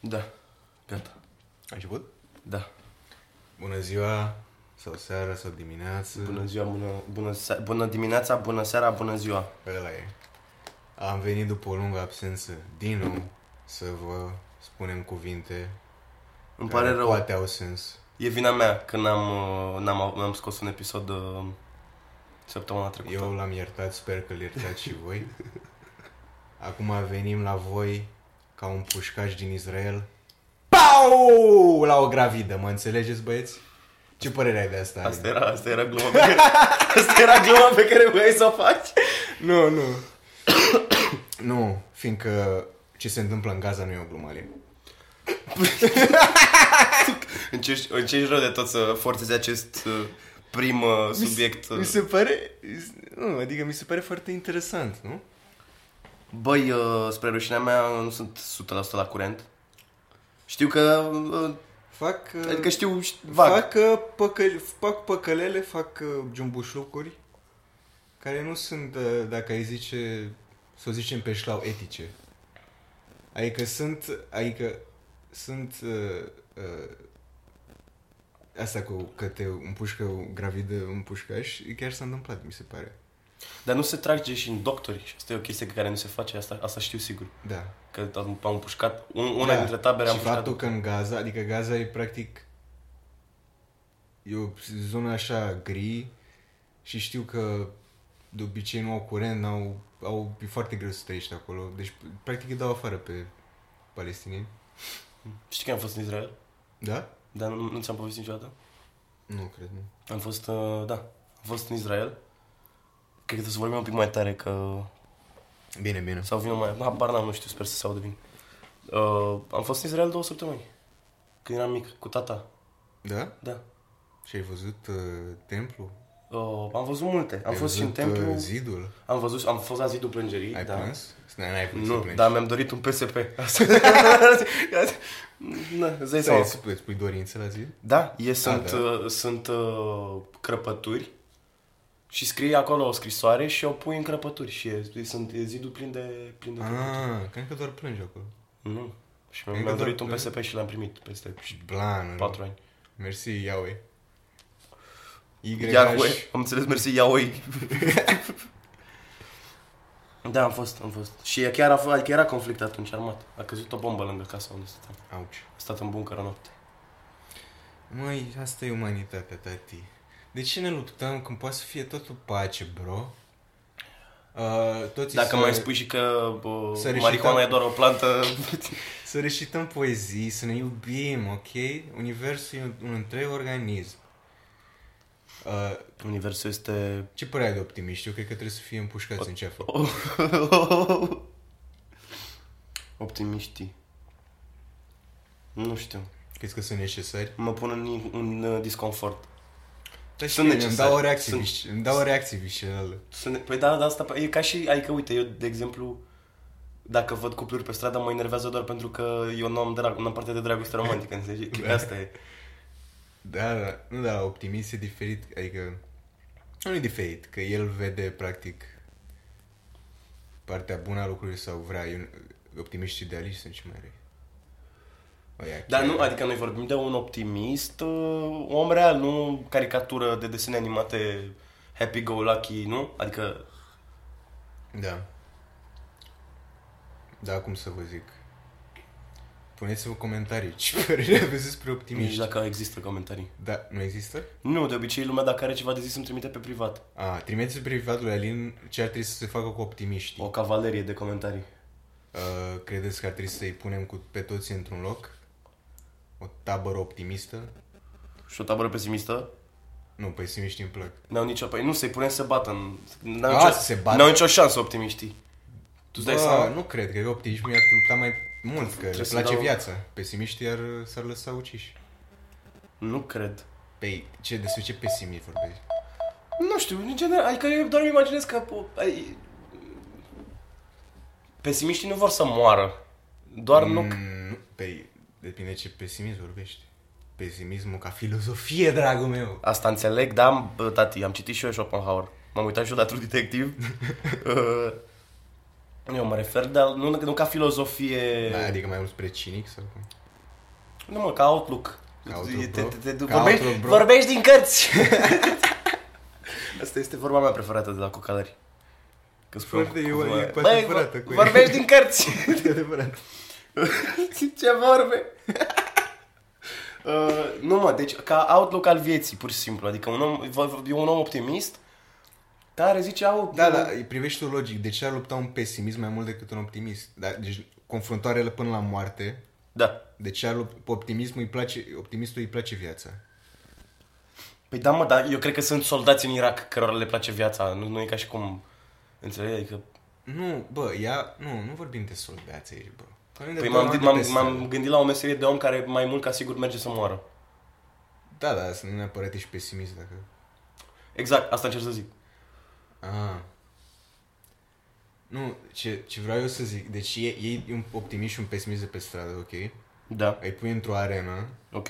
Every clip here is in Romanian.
Da. Gata. Ai început? Da. Bună ziua, sau seara, sau dimineață. Bună ziua, bună, bună, se- bună dimineața, bună seara, bună ziua. Ăla e. Am venit după o lungă absență, din nou, să vă spunem cuvinte Îmi care pare rău. poate au sens. E vina mea că n-am, uh, n-am, n-am scos un episod uh, săptămâna trecută. Eu l-am iertat, sper că l iertați și voi. Acum venim la voi ca un pușcaș din Israel. Pau! La o gravidă, mă înțelegeți, băieți? Ce părere ai de asta? Asta era, asta era gluma pe care, asta era gluma pe care voiai să o faci. Nu, nu. nu, fiindcă ce se întâmplă în Gaza nu e o glumă, Alin. Încerci, încerci rău de tot să forțezi acest uh, prim uh, subiect. Mi uh. se pare... Nu, adică mi se pare foarte interesant, nu? Băi, uh, spre rușinea mea, nu sunt 100% la curent. Știu că... Uh, Fac... uh, adică știu ș- vag. Fac, uh, păcăl, fac păcălele, fac uh, jumbușlucuri care nu sunt, uh, dacă ai zice, să o zicem pe șlau, etice. Adică sunt, adică sunt uh, uh, asta cu că te împușcă o gravidă un pușcaș, chiar s-a întâmplat, mi se pare. Dar nu se trage și în doctori. Și asta e o chestie care nu se face, asta, asta știu sigur. Da. Că am, am împușcat, un, una dintre tabere am și împușcat. faptul că în Gaza, adică Gaza e practic e o zonă așa gri și știu că de obicei nu au curent, n-au, au, e foarte greu să trăiești acolo. Deci, practic, îi dau afară pe palestinieni. Știi că am fost în Israel? Da? Dar nu, nu ți-am povestit niciodată? Nu, cred, nu. Am fost, uh, da, am fost în Israel. Cred că trebuie să vorbim un pic mai tare, că... Bine, bine. Sau vină mai... Habar n-am, nu știu, sper să se audă bine. Uh, am fost în Israel două săptămâni. Când eram mic, cu tata. Da? Da. Și ai văzut uh, templu? Uh, am văzut multe. Am ai fost și în văzut, templu. Uh, zidul? Am văzut, am fost la zidul plângerii. Ai da. plâns? N-ai plâns să Nu, plângi. dar mi-am dorit un PSP. Asta- Na, îți dai Stai, seama. îți pui- îți pui dorințe la zid? Da, e, sunt, da. Uh, sunt uh, crăpături și scrie acolo o scrisoare și o pui în crăpături și e, sunt, e zidul plin de, plin de crăpături. Ah, cred că doar plângi acolo. Nu. Și Cred mi-am, că mi-am dorit doar un pe- PSP și l-am primit peste Blan. 4 ani. Mersi, Yahweh. Y Yahweh, am înțeles, mersi, Yahweh. da, am fost, am fost. Și chiar a fost, adică era conflict atunci armat. A căzut o bombă lângă casa unde stăteam. Auci. A stat în buncăr o noapte. Măi, asta e umanitatea, tati. De ce ne luptăm când poate să fie totul pace, bro? Uh, toți Dacă să, mai spui și că bă, să recităm- marihuana e doar o plantă... Să recităm poezii, să ne iubim, ok? Universul e un, un întreg organism. Uh, Universul este... ce părere ai de optimiști? Eu cred că trebuie să fie împușcați în ceafă. Optimiștii. Nu știu. Crezi că sunt necesari? Mă pun în, în uh, disconfort. Da, Sunt Îmi necesari. dau o reacție, Sunt- Sunt... îmi dau o reacție viscerală. Sunt, păi da, da, asta e ca și, adică uite, eu, de exemplu, dacă văd cupluri pe stradă, mă enervează doar pentru că eu nu am, drag, nu am parte de dragoste romantică, înțelegi? Cred că asta e. Da, da, nu, dar la optimist e diferit, adică nu e diferit, că el vede practic partea bună a lucrurilor sau vrea, eu, optimiști idealiști sunt și mai răi. Oia, Dar chiar- nu, adică noi vorbim de un optimist, uh, un om real, nu caricatură de desene animate happy-go-lucky, nu? Adică, Da. Da, cum să vă zic. Puneți-vă comentarii ce părere aveți despre nici optimiști. dacă există comentarii. Da, nu există? Nu, de obicei lumea dacă are ceva de zis îmi trimite pe privat. A, trimiteți privatul lui Alin ce ar trebui să se facă cu optimiștii. O cavalerie de comentarii. Uh, credeți că ar trebui să-i punem cu, pe toți într-un loc? O tabără optimistă? Și o tabără pesimistă? Nu, pesimiștii îmi plac. N-au nicio... Păi nu, să-i punem să se bată. în- N-au, A, nicio... să se bată? n-au nicio șansă optimiștii. Tu îți dai Bă, seama? nu cred, cred că optimiștii mi-ar lupta mai mult, că le Trebuie să place dau- viața. Pesimiștii ar, s-ar lăsa uciși. Nu cred. Păi, ce, despre ce pesimist vorbești? Nu știu, în general, adică eu doar îmi imaginez că po- ai, pesimiștii nu vor să moară. Doar nu... Mm, nu. Păi, depinde ce pesimism vorbești. Pesimismul ca filozofie, dragul meu. Asta înțeleg, da, am- bă, tati, am citit și eu Schopenhauer. M-am uitat și eu la True Detective. Uh, Eu mă refer, dar nu, nu ca filozofie... Da, adică mai mult spre cinic sau cum? Nu mă, ca outlook. Ca outlook, te, bro. te, te, Ca vorbești, outlook, bro. vorbești din cărți! Asta este vorba mea preferată de la cocalări. Că spun Foarte, cu- e- cu- e Băi, adevărată cu ea. vorbești din cărți! E adevărat. Ce vorbe? uh, nu mă, deci ca outlook al vieții, pur și simplu. Adică un om, e un om optimist care zice, au... Da, da, îi privești tu logic. De ce ar lupta un pesimist mai mult decât un optimist? Da, deci confruntarea până la moarte. Da. De ce ar lupta... Optimismul îi place, optimistul îi place viața. Păi da, mă, dar eu cred că sunt soldați în Irak cărora le place viața. Nu, nu e ca și cum... Înțelegi? Adică... Nu, bă, ea... Nu, nu vorbim de soldați aici, bă. Vorbim de Păi doar m-am, oameni m-am, de pe stradă. m-am gândit la o meserie de om care mai mult ca sigur merge să moară. Da, da, să nu neapărat ești pesimist dacă... Exact, asta încerc să zic. Ah. Nu, ce, ce vreau eu să zic, deci e, e un optimist și un pesimist de pe stradă, ok? Da, Îi pui într-o arenă, ok.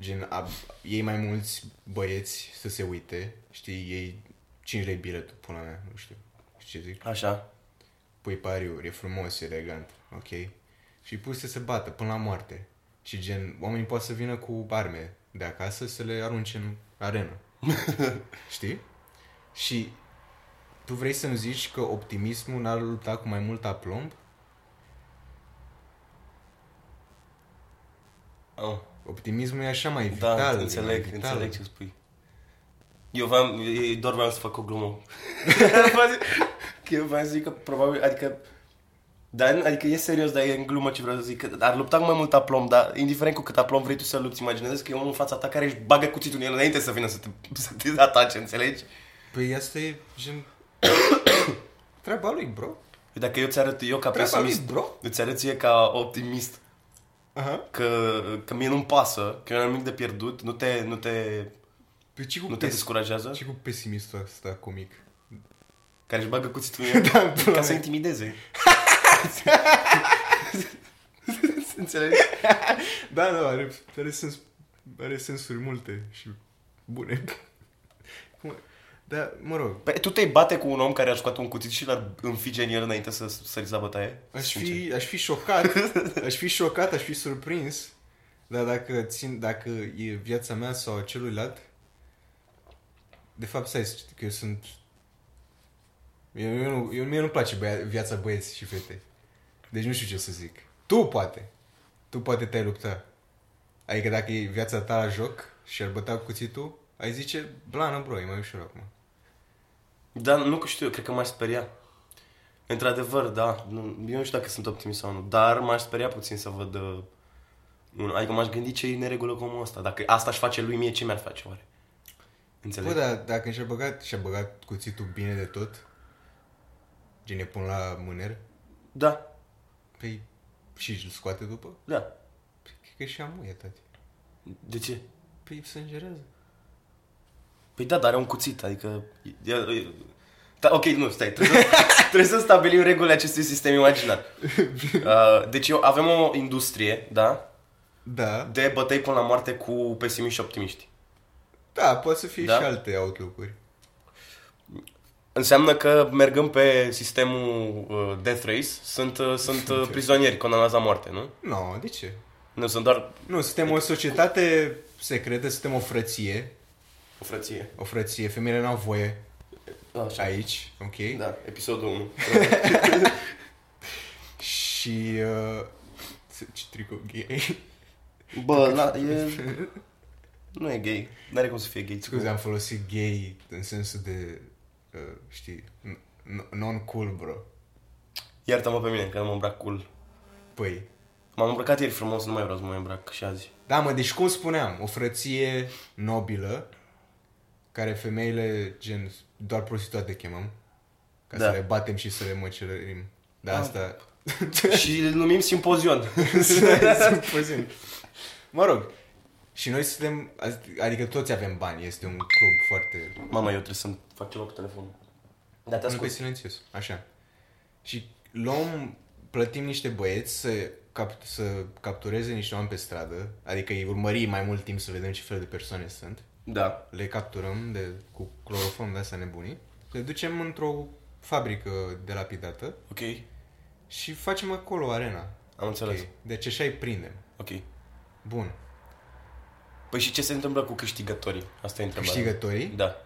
gen, ab, ei mai mulți băieți să se uite, știi, ei 5 lei biletul, pula mea, nu știu, știi ce zic? Așa. Pui pariuri, e frumos, e elegant, ok? Și îi pui să se bată până la moarte. Și gen, oamenii pot să vină cu arme de acasă să le arunce în arenă. Știi? Și tu vrei să-mi zici că optimismul n-ar lupta cu mai mult aplomb? Oh. Optimismul e așa mai Da, vital. e mai înțeleg, vital. înțeleg ce spui. Eu vreau, eu doar vreau să fac o glumă. Că eu vreau să zic că probabil, adică, dar, adică e serios, dar e în glumă ce vreau să zic. Că ar lupta cu mai mult aplomb, dar indiferent cu cât aplomb vrei tu să lupți, imaginezi că e omul în fața ta care își bagă cuțitul în el înainte să vină să te, să te atace, înțelegi? Păi asta e gen... Treaba lui, bro. Păi Dacă eu ți arăt, eu ca Treaba lui, pesimist, bro. îți arăt ție ca optimist Aha. că, că mie nu-mi pasă, că eu am nimic de pierdut, nu te, nu te, Păi ce cu, nu te pes- descurajează, ce cu pesimistul ăsta comic? care își bagă cuțitul în el Da, pula ca să mea. intimideze. Înțelegi? Da, da, are, are, sens, are sensuri multe și bune. Cum- Da, mă rog, Păi, tu te bate cu un om care a scoate un cuțit și l-ar înfige în el înainte să sări la bătaie? aș Sincer. fi, aș fi șocat, aș fi șocat, aș fi surprins, dar dacă, țin, dacă e viața mea sau a celuilalt, de fapt, stai să știi că eu sunt... Eu, eu nu, eu, mie nu-mi place băia, viața băieți și fete. Deci nu știu ce să zic. Tu poate. Tu poate te-ai lupta. Adică dacă e viața ta la joc și ar băta cu cuțitul, ai zice, blană, bro, e mai ușor acum. Da, nu că știu, eu cred că m-aș speria. Într-adevăr, da. Nu, eu nu știu dacă sunt optimist sau nu, dar m-aș speria puțin să văd... Uh, un, adică m-aș gândi ce e neregulă cu omul ăsta. Dacă asta aș face lui mie, ce mi-ar face oare? Înțelegi? Bă, dar dacă și-a băgat, și-a băgat cuțitul bine de tot, gen e pun la mâner, Da, păi și îl scoate după, da. păi cred că și amuie, tati. De ce? Păi sângerează. Păi da, dar are un cuțit, adică... E, e, da, ok, nu, stai, trebuie să, trebuie să stabilim regulile acestui sistem imaginar. Uh, deci eu, avem o industrie, da, Da, de bătăi până la moarte cu pesimiști și optimiști. da, poate să fie Da? și alte outlook-uri. Înseamnă că mergând pe sistemul uh, Death Race, sunt, uh, sunt uh, prizonieri condamnați la moarte, nu? Nu, no, de ce? Nu, sunt doar Nu, suntem o societate secretă, suntem o frăție. o frăție. O frăție, femeile n-au voie Așa. aici, ok? Da, episodul 1. Și... Uh, ce tricou gay. Bă, la, e... Nu e gay. N-are cum să fie gay. Scuze, am folosit gay în sensul de, uh, știi, n- non-cool, bro. Iartă-mă pe mine, că nu mă îmbrac cool. Păi, M-am îmbrăcat ieri frumos, nu mai vreau să mă mai îmbrac și azi. da, mă, deci cum spuneam, o frăție nobilă, care femeile, gen, doar prostituate chemăm, ca Da. să le batem și să le măcelărim. Da, Ah. asta... și îl numim simpozion. Puțin. mă rog, și noi suntem, adică toți avem bani, este un club foarte... Mama, eu trebuie să-mi fac ceva cu telefonul. Da, te Nu pe ascult. silențios, așa. Și luăm, plătim niște băieți să, cap- să captureze niște oameni pe stradă, adică îi urmărim mai mult timp să vedem ce fel de persoane sunt. Da. Le capturăm de, cu clorofon de astea nebunii, le ducem într-o fabrică de lapidată Ok. și facem acolo arena. Am înțeles. Ok. Deci așa îi prindem. Ok. Bun. Păi și ce se întâmplă cu câștigătorii? Asta e întrebarea. Câștigătorii Da.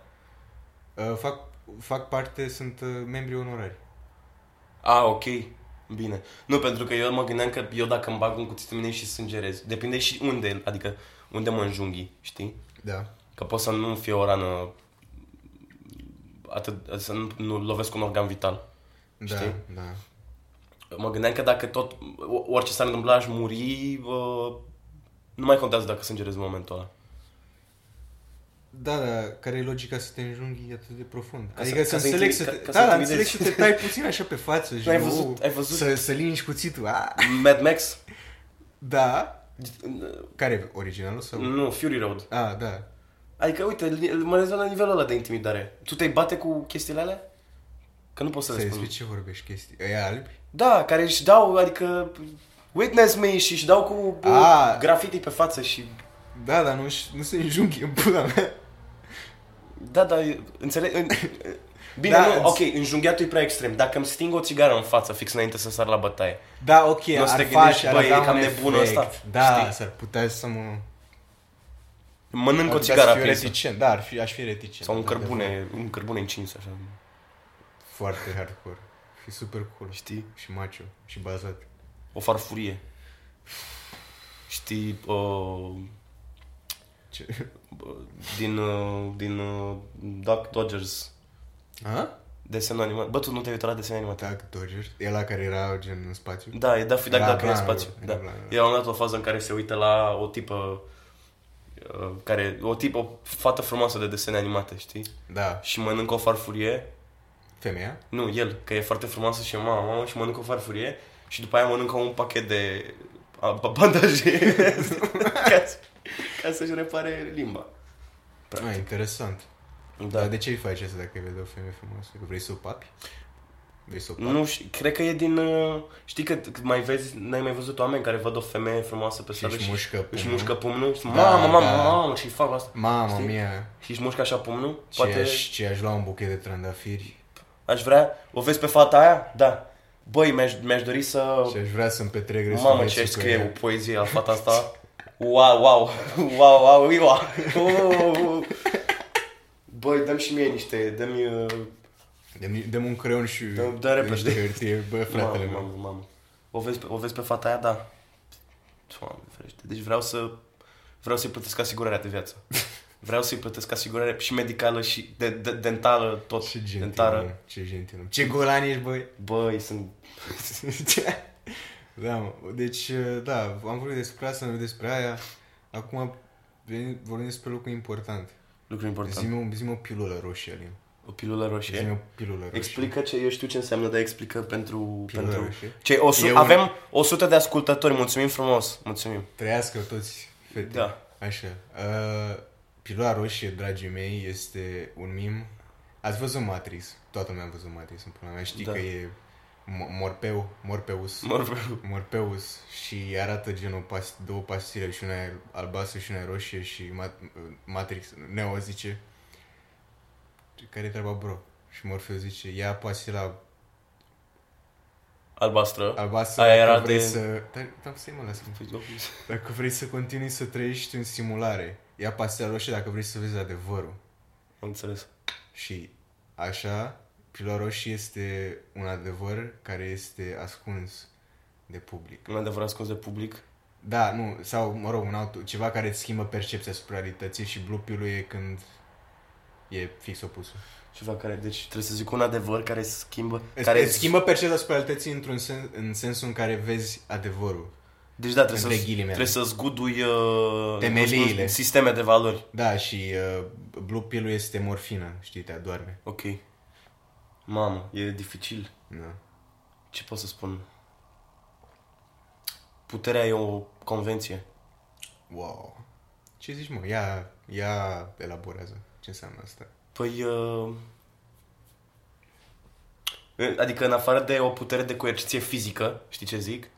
uh, fac, fac parte, sunt uh, membri onorari. A, ok. Bine. Nu, pentru că eu mă gândeam că eu dacă îmi bag un cuțit în mine și sângerez, depinde și unde, adică unde mă înjunghi, știi? Da. Că pot să nu fie o rană atât, să nu, nu lovesc un organ vital. Da, Știi? da. Mă gândeam că dacă tot, o- orice s-ar întâmpla, aș muri, uh, nu mai contează dacă sângerez în momentul ăla. Da, da, care e logica să te înjunghi atât de profund? Ca adică să- să, ca să înțeleg intimid- să ca- te... ca să da, da, intimidezi. înțeleg să te tai puțin așa pe față și ai nu văzut- ai văzut? Să, să lingi cuțitul. A, Mad Max? da. Care e originalul sau? Nu, Fury Road. A, da. Adică, uite, li- mă rezolvă la nivelul ăla de intimidare. Tu te bate cu chestiile alea? Că nu poți să Să răspund. despre ce vorbești chestii? E albi? Da, care își dau, adică, witness me și își dau cu, cu Ah. graffiti pe față și... Da, dar nu, nu se înjunghi în pula mea. Da, da, înțeleg... În... Bine, Da, nu, îți- ok, înjunghiatul e prea extrem. Dacă îmi sting o țigară în față fix înainte să sar la bătaie, Da, ok, Nu o să ar te gândești, face, ar bă, e avea cam un nebun efect. ăsta, Da, știi? s-ar putea să mă... mănânc ar o putea țigară să fiu aprinsă. reticent. Da, ar fi, aș fi reticent. Sau un într-adevăr. cărbune, un cărbune încins, așa. Foarte hardcore. Fi super cool. Știi? Și macho. Și bazat. O farfurie. Știi, uh, Ce? din, uh, din uh, Duck Dodgers, A? desenul animat. Bă, tu nu te-ai uitat la desene animate? Duck Dodgers. E la care era gen în spațiu. Da, e Daffy Duck Era dacă e în blană, spațiu. era Da. blană. Era un dat o fază în care se uită la o tipă uh, care, o tipă, o fată frumoasă de desene animate, știi? Da. Și mănâncă o farfurie. Femeia? Nu, el, că e foarte frumoasă și e mama, mama și mănâncă o farfurie și după aia mănâncă un pachet de a, bandaje ca, să- ca să-și repare limba. Ah, interesant. Da. Dar de ce îi faci asta dacă vede o femeie frumoasă? Că vrei să o papi? Vrei să o papi? Nu știu, cred că e din... uh, Știi că că mai vezi, n-ai mai văzut oameni care văd o femeie frumoasă pe Și stradă își mușcă își pumnul. mușcă pumnul și Da, mamă, mamă, da. mamă și fac asta. Mamă Știi? mia, Și își mușcă așa pumnul. ce, Poate aș, ce aș lua un buchet de trandafiri aș vrea... O vezi pe fata aia? Da. Băi, mi-aș, mi-aș dori să... și aș vrea să-mi petrec restul Mamă, vieții ce aș cu scrie ea. o poezie la fata asta. Wow, wow, wow, wow, wow. Oh. Băi, dăm și mie niște, dă-mi... uh, Dăm, dăm un creion și Dă- dă repede. niște hârtie, bă, fratele mamă, meu. mamă, mamă. O vezi, pe, o vezi pe fata aia? Da. Doamne, ferește. Deci vreau să... Vreau să-i plătesc asigurarea de viață. Vreau să-i plătesc asigurare și medicală și de, de, dentală, tot. Ce gentil, dentară. mă, ce gentil. mă. Ce golan ești, băi. Băi, sunt... da, mă. Deci, da, am vorbit despre asta, am vorbit despre aia. Acum venim- vorbim despre lucru important. Lucru important. Zi-mi, o- zi-mi o pilulă roșie, Alin. O pilulă roșie. Zi-mi o pilulă roșie. Explică ce, eu știu ce înseamnă, dar explică pentru... Pilulă pentru... roșie. Cei, o, su- E un- Avem 100 de ascultători, mulțumim frumos, mulțumim. Trăiască toți fete. Da. Așa. Uh, pilula roșie, dragii mei, este un mim. Ați văzut Matrix? Toată lumea a văzut Matrix în pula mea. Știi Da. că e Mo- Morpeu, Morpeus. Morpeu. Morpeus și arată genul pas, două pastile și una e albastră și una e roșie și Mat- Matrix, Neo zice care e treaba bro? Și Morpheus zice, ia pastila Albastră. albastră Aia dacă era vrei de- să... Dar, dar stai mă, lasă Păi, Dacă vrei să continui să trăiești în simulare, ia pastila roșie dacă vrei să vezi adevărul. Am înțeles. Și așa, pilula roșie este un adevăr care este ascuns de public. Un adevăr ascuns de public. Da, nu, sau, mă rog, un auto, ceva care îți schimbă percepția asupra realității și blue pill e când e fix opusul. Ceva care, deci trebuie să zic un adevăr care schimbă, Care care îți schimbă percepția asupra realității într-un sens, în sensul în care vezi adevărul. Deci da, trebuie între să ghilimele. trebuie să zgudui uh, Temeliile. cum spun, sisteme de valori. Da, și uh, blue pill este morfină, știi, te adorme. Ok. Mamă, e dificil. Da. Ce pot să spun? Puterea e o convenție. Wow. Ce zici, mă? Ia, ia elaborează. Ce înseamnă asta? Păi, uh, adică în afară de o putere de coerciție fizică, știi ce zic?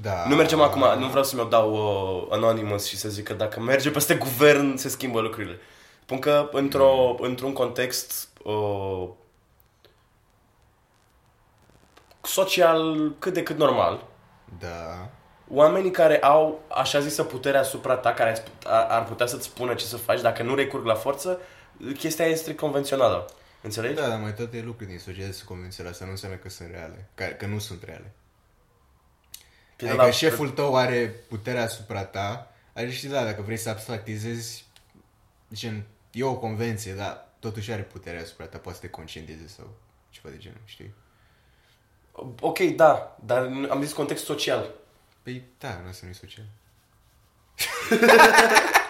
Da. Nu mergem acum, nu vreau să mi-o dau uh, anonymous și să zic că dacă merge peste guvern se schimbă lucrurile. Spun că într-o, într-un context uh, social cât de cât normal, Da. oamenii care au așa zisă putere asupra ta, care îți put- ar ar putea să-ți spună ce să faci dacă nu recurg la forță, chestia este strict convențională. Înțelegi? Da, dar mai toate lucruri din societate sunt convenționale, asta nu înseamnă că sunt reale, că, că nu sunt reale. Păi Adică da, șeful tău are puterea asupra ta, are și da, dacă vrei să abstractizezi, gen, e o convenție, dar totuși are puterea asupra ta, poate să te conștientizeze sau ceva de genul, știi? Ok, da, dar am zis context social. Păi, da, nu asta nu e social.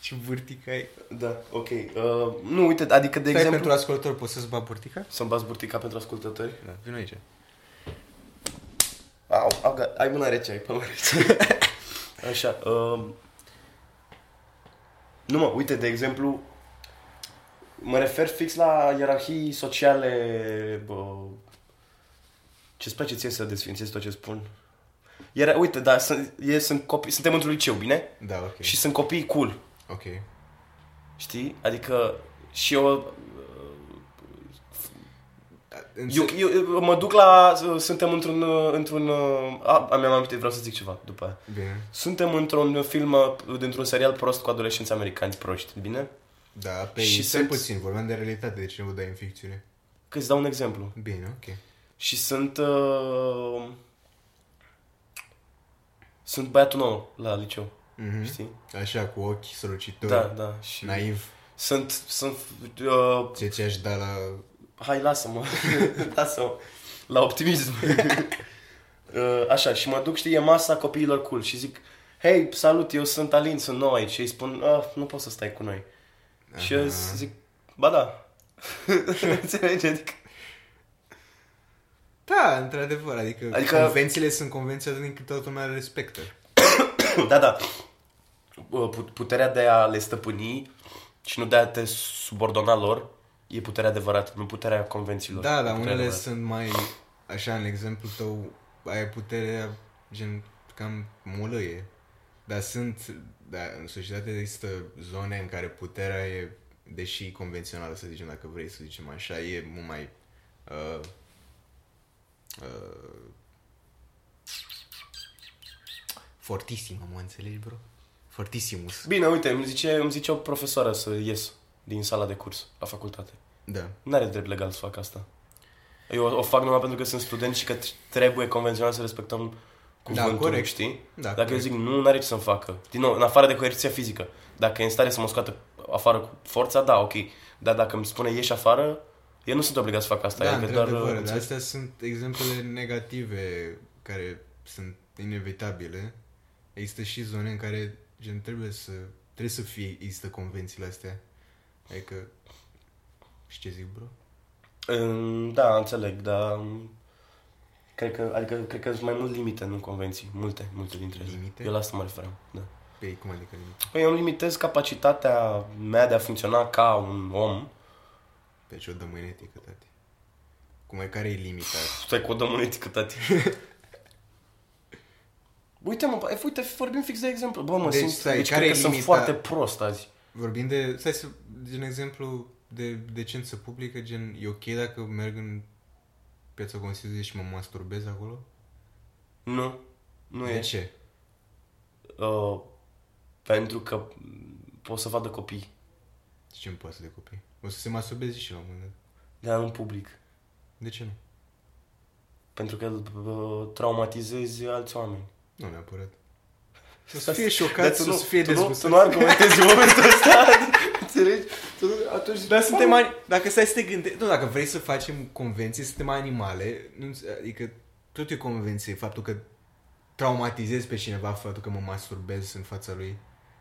Ce burtica ai? Da, ok. Uh, nu, uite, adică, de Stai, exemplu... pentru ascultător poți să-ți bag burtica? Să-mi bați burtica pentru ascultători? Da, vin aici. Au, au, ga- ai mâna rece, ai până rece. Așa. Uh, nu mă, uite, de exemplu, mă refer fix la ierarhii sociale, bă, ce-ți place ție să desfințezi tot ce spun? Iar, uite, da, sunt, e, sunt copii, suntem într-un liceu, bine? Da, ok. Și sunt copii cool, Ok. știi? Adică și eu Înțe- Eu, eu, eu mă duc la... Suntem într-un... într-un a, mi-am amintit, vreau să zic ceva după aia. Bine. Suntem într-un film, dintr-un serial prost cu adolescenți americani proști, bine? Da, pe Și și stai sunt- puțin, vorbeam de realitate, de ce nu dai în ficțiune? Că îți dau un exemplu. Bine, ok. Și sunt... Uh, sunt băiatul nou la liceu, Mhm. știi? Așa, cu ochi strălucitori, Da, da. Și naiv, Sunt... sunt uh, ce ți-aș da la... Hai, lasă-mă. lasă-mă. La optimism. Uh, Așa, și mă duc, știi, e masa copiilor cool și zic, hei, salut, eu sunt Alin, sunt nou aici. Și îi spun, ah, nu poți să stai cu noi. Și eu Aha. zic, ba da. Înțelegi? Adică, Da, într-adevăr, adică, Adică- adică convențiile sunt convenții atât încât toată lumea le respectă. da, da. Uh, put- Puterea de a le stăpâni și nu de a te subordona lor e puterea adevărată, nu puterea convențiilor. Da, E dar puterea unele adevărată. sunt mai, așa, în exemplu tău, ai puterea, gen, cam mulăie. Dar sunt, da, în societate există zone în care puterea e, deși convențională, să zicem, dacă vrei să zicem așa, e mult mai... Uh, uh, fortisimă, mă înțelegi, bro? Fortisimus. Bine, uite, îmi zice, îmi zice o profesoară să ies din sala de curs la facultate. Da. Nu are drept legal să fac asta. Eu o, o fac numai pentru că sunt student și că t- trebuie convențional să respectăm cuvântul, Da, corect. știi? Da, Dacă eu corect. zic nu, n-are ce să-mi facă. Din nou, în afară de coerciția fizică. Dacă e în stare să mă scoată afară cu forța, da, ok. Dar dacă îmi spune ieși afară, eu nu sunt obligat să fac asta. Da, adică doar, într-adevăr, dar înțelegi? astea sunt exemplele negative care sunt inevitabile. Există și zone în care gen trebuie să trebuie să fie există convențiile astea. Adică și ce zic, bro? În- Da, înțeleg, dar cred că, adică, cred că sunt mai mult limite, nu convenții. Multe, multe dintre ele. Limite? Eu la asta mă referam, da. Pe cum adică limite? Păi eu îmi limitez capacitatea mea de a funcționa ca un om. Pe ce o dăm în etică, tati? Cum e care e limita? Stai cu o dăm în etică, tati. Uite, mă, bă, uite, vorbim fix de exemplu. Bă, mă, Deci, sunt, stai, deci care cred e că sunt limita? foarte prost azi. Vorbim de, stai să, gen exemplu de decență publică, gen, e ok dacă merg în piața Constituției și mă masturbez acolo? Nu, nu de e. ce? Uh, pentru că pot să vadă copii. Ce îmi pasă de copii? O să se masturbeze și la un moment dat. Dar în public. De ce nu? Pentru că uh, traumatizezi alți oameni. Nu neapărat. Să Să fie șocat, Dar să tu nu, fie tu nu, dezgustat. tu nu argumentezi în momentul ăsta. Înțelegi? Tu nu, atunci... Dar suntem ani... Dacă stai să te gândești... Nu, dacă vrei să facem convenții, suntem animale. Nu, adică tot e convenție. Faptul că traumatizezi pe cineva, faptul că mă masturbez în fața lui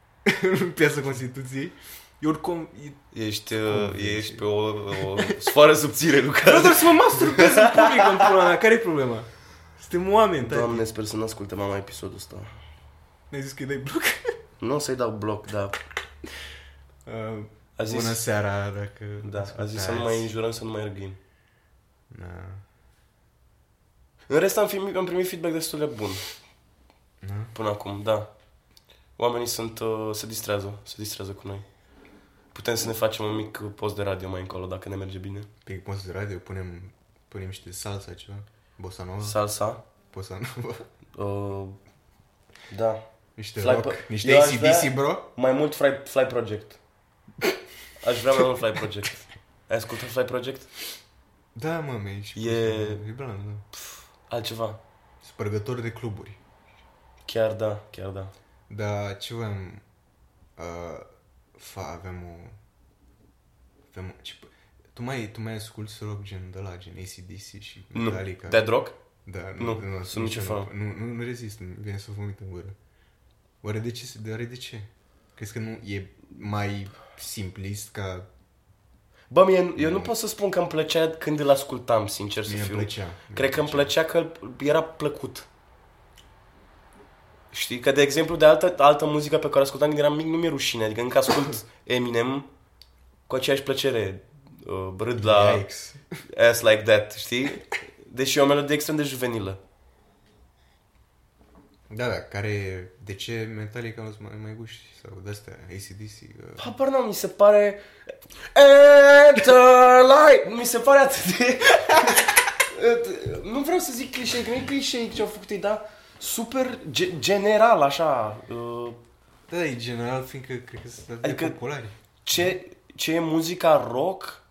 în piața Constituției. E oricum... E... Ești, uh, Convenție. ești pe o, o sfoară subțire, Vreau Luca. doar să mă masturbez în public în pula mea. Care e problema? Suntem oameni, tati. Doamne, sper să nu asculte mama episodul ăsta. Ne-ai zis că îi dai bloc? Nu o să-i dau bloc, dar Uh, a zis, bună seara, dacă... da, a zis să nu mai înjurăm, să nu mai ergim. Da. În rest am, fi, am primit feedback destul de bun Da? până acum, da. Oamenii sunt, uh, se distrează, se distrează cu noi. Putem să ne facem un mic post de radio mai încolo, dacă ne merge bine. Pe post de radio punem punem niște salsa, ceva. Bossa nova. Salsa. Bossa nova. Uh, da. Niște Fly rock. Pro- Niște Eu aș ACDC, vrea- bro. Mai mult Fly, Fly Project. Aș vrea mai mult Fly Project. Ai ascultat Fly Project? Da, mă, mi și E- E blan, da. Altceva. Spărgători de cluburi. Chiar da, chiar da. Dar ce voiam... Uh, fa, avem o... Avem o... Ce, tu mai, tu mai asculti rock gen de la, gen ACDC și Nu. Metallica? Dead Rock? Da, Nu, sunt nici nici eu fan. Nu, nu, nu rezist, îmi vine să vomit în gură. Oare de ce? De, oare de ce? Crezi că nu e mai simplist ca Bă, mie, eu nu pot să spun că îmi plăcea când îl ascultam, sincer să mie îmi fiu. plăcea? Cred că îmi plăcea că era plăcut. Știi? Că, de exemplu, de altă, altă muzică pe care o ascultam când eram mic, nu mi-e rușine. Adică încă ascult Eminem cu aceeași plăcere. Uh, râd la Yikes. Ass Like That, știi? Deși e o melodie extrem de juvenilă. Da, da, care... De ce Metallica nu mai, mai guși? Sau de-astea, ACDC? Uh, Habar n-am, mi se pare... Enter light! Mi se pare atât de... nu vreau să zic clișeic, nu e clișeic ce au făcut ei, dar super ge- general, așa. Uh, da, da, e general, fiindcă cred că sunt atât Adică- de populari. ce, ce e muzica rock,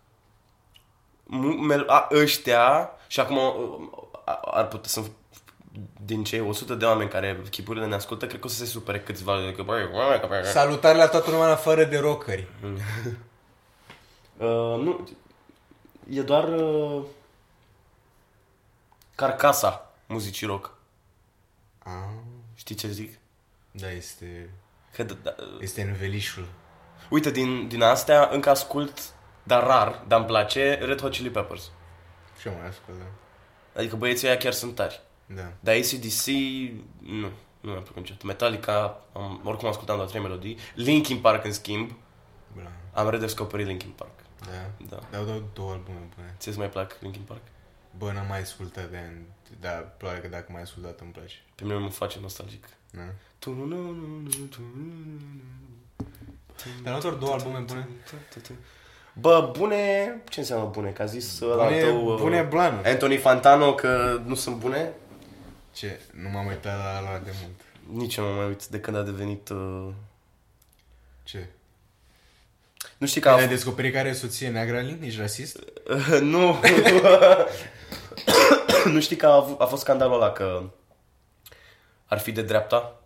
mu, mel, a, ăștia, și acum uh, a- ar putea să din cei 100 de oameni care chipurile ne ascultă, cred că o să se supere câțiva. Că, băi, băi, că, băi, Salutare la toată lumea în afară de rockeri. Uh, nu, e doar uh, carcasa muzicii rock. Ah, Știi ce zic? da, este... Că, da, da, Este învelișul. uite, din, din astea încă ascult, dar rar, dar îmi place, Red Hot Chili Peppers. Și eu mai ascult, da. Adică băieții ăia chiar sunt tari. Da. Dar ACDC, nu, nu mi-a plăcut niciodată. Metallica, am, oricum ascultam doar trei melodii. Linkin Park, în schimb, Bla. am redescoperit Linkin Park. Da. Da. Dar au dat două albume bune. Ți-ți mai plac Linkin Park? Bă, n-am mai ascultat de ani, dar probabil că dacă mai ascultat îmi place. Pe mine mă face nostalgic. Da. Dar Dar nu doar două albume bune? Bă, bune... Ce înseamnă bune? Că a zis ăla Bune, tău... uh, bune blanuri. Anthony Fantano că nu sunt bune? Ce? Nu m-am uitat la ăla de mult. Nici eu nu mă mai uit de când a devenit... Uh... Ce? Nu știi că Că a... ai descoperit care e soție neagră Link? Ești rasist? nu. nu știi că a, avut, a fost scandalul ăla că ar fi de dreapta?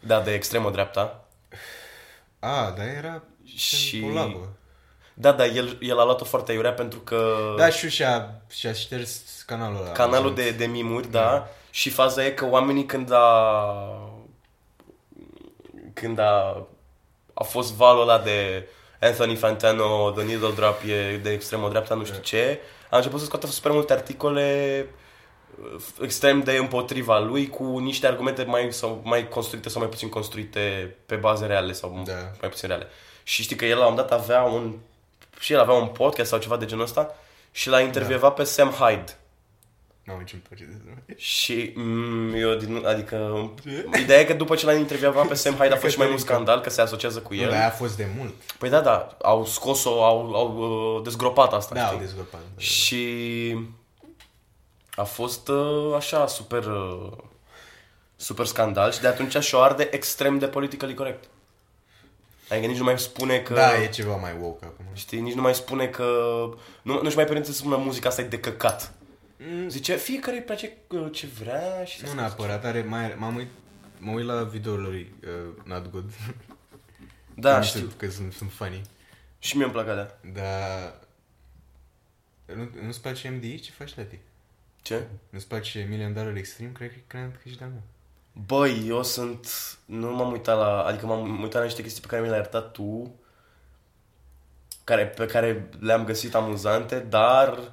Da, de extremă dreapta. A, dar era Și- și... Polabă. Da, da, el, el a luat-o foarte iurea pentru că... Da, și și-a, și-a șters canalul ăla. canalul Am de, văzut. de mimuri, da. da. Și faza e că oamenii când a... Când a... A fost valul ăla de Anthony Fantano, The Needle Drop e de extremă dreapta, nu știu ce, a început să scoată super multe articole uh, extrem de împotriva lui cu niște argumente mai, sau, mai construite sau mai puțin construite pe baze reale sau Da. mai puțin reale. Și știi că el la un dat avea un și el avea un podcast sau ceva de genul ăsta și l-a intervievat pe Sam Hyde. N-am nici place de Și mm, eu, din, adică, ideea e că după ce l-a intervievat pe Sam Hyde a fost și mai mult scandal că se asociază cu Nu, el. dar aia a fost de mult. Păi da, da, au scos-o, au, au uh, dezgropat asta, Da, au știi? dezgropat. da. Și a fost uh, așa, super, uh, super scandal și de atunci și-o arde extrem de politically corect. Adică nici nu mai spune că... Da, e ceva mai woke acum. Știi, nici nu mai spune că... Nu, nu-și mai permite să spună muzica asta e de căcat. Zice, fiecare îi place uh, ce vrea și... Nu neapărat, are mai, m-am uit, mă uit la videourile lui uh, Not Good. Da, Nu știu. Că sunt, sunt funny. Și mie îmi plac alea. Dar... Nu, nu-ți place MDI? Ce faci, tati? Ce? Nu-ți place Million Dollar Extreme? Cred că, cred că și de meu. Băi, eu sunt... Nu m-am uitat la... Adică m-am uitat la niște chestii pe care mi le-ai arătat tu, care, pe care le-am găsit amuzante, dar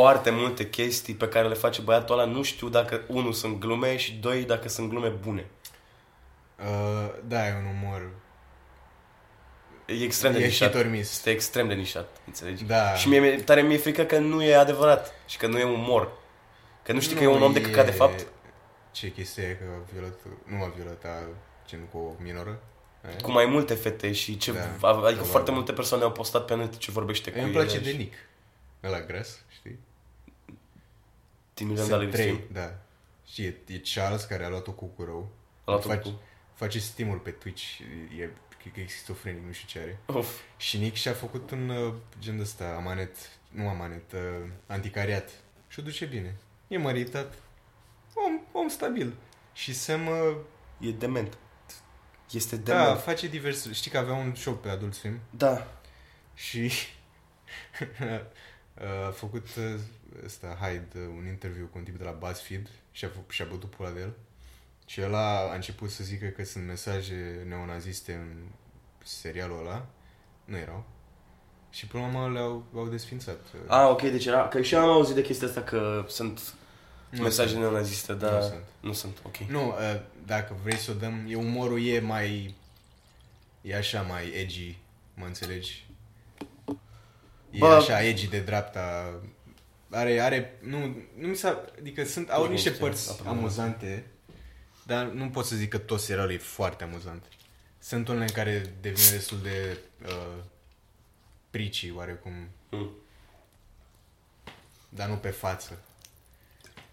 foarte multe chestii pe care le face băiatul ăla nu știu dacă, unu, sunt glume și doi, dacă sunt glume bune. Uh, da, e un umor... E extrem de E nișat. și dormis. Este extrem de nișat, înțelegi? Da. Și mie, mi-e- tare mi-e frică că nu e adevărat și că nu e umor. Că nu știi că e un om de căcat de fapt? Ce chestie e că a violat... Nu a violat, a gen cu o minoră? Aia? Cu mai multe fete și ce... Da, adică probabil. foarte multe persoane au postat pe net ce vorbește cu Mie îmi ele place și- de Nick. Ăla gras, știi? Tim Million Sunt Dollar trei, Extreme. da. Și e, e Charles care a luat-o cu cu rău. A luat-o face, cu- face stimul pe Twitch. E, cred că e schizofrenic, nu știu ce are. Of. Și Nick și-a făcut un uh, gen de ăsta, amanet, nu amanet, uh, anticariat. Și o duce bine. E măritat. Om, om stabil. Și Sam, uh, E dement. Este da, dement. face divers... Știi că avea un show pe Adult Swim Da. și a făcut uh, ăsta, Hyde, uh, un interviu cu un tip de la BuzzFeed și a, făcut, și-a bătut pula de el. Și el a, a început să zică că sunt mesaje neonaziste în serialul ăla. Nu erau. Și până la urmă le-au, au desfințat. Ah, ok, deci era... Că și eu am auzit de chestia asta că sunt Nu mesaje sunt. neonaziste, dar... Nu sunt. Nu sunt, ok. Nu, uh, dacă vrei să o dăm, e umorul e mai... E așa mai edgy, mă înțelegi? E Bă- așa edgy de dreapta. Are, are, nu, nu mi s-a, adică sunt, au Nu niște știu, părți apropo. amuzante, dar nu pot să zic că tot serialul e foarte amuzant. Sunt unele în care devine destul de uh, prici, oarecum, Mm. dar nu pe față.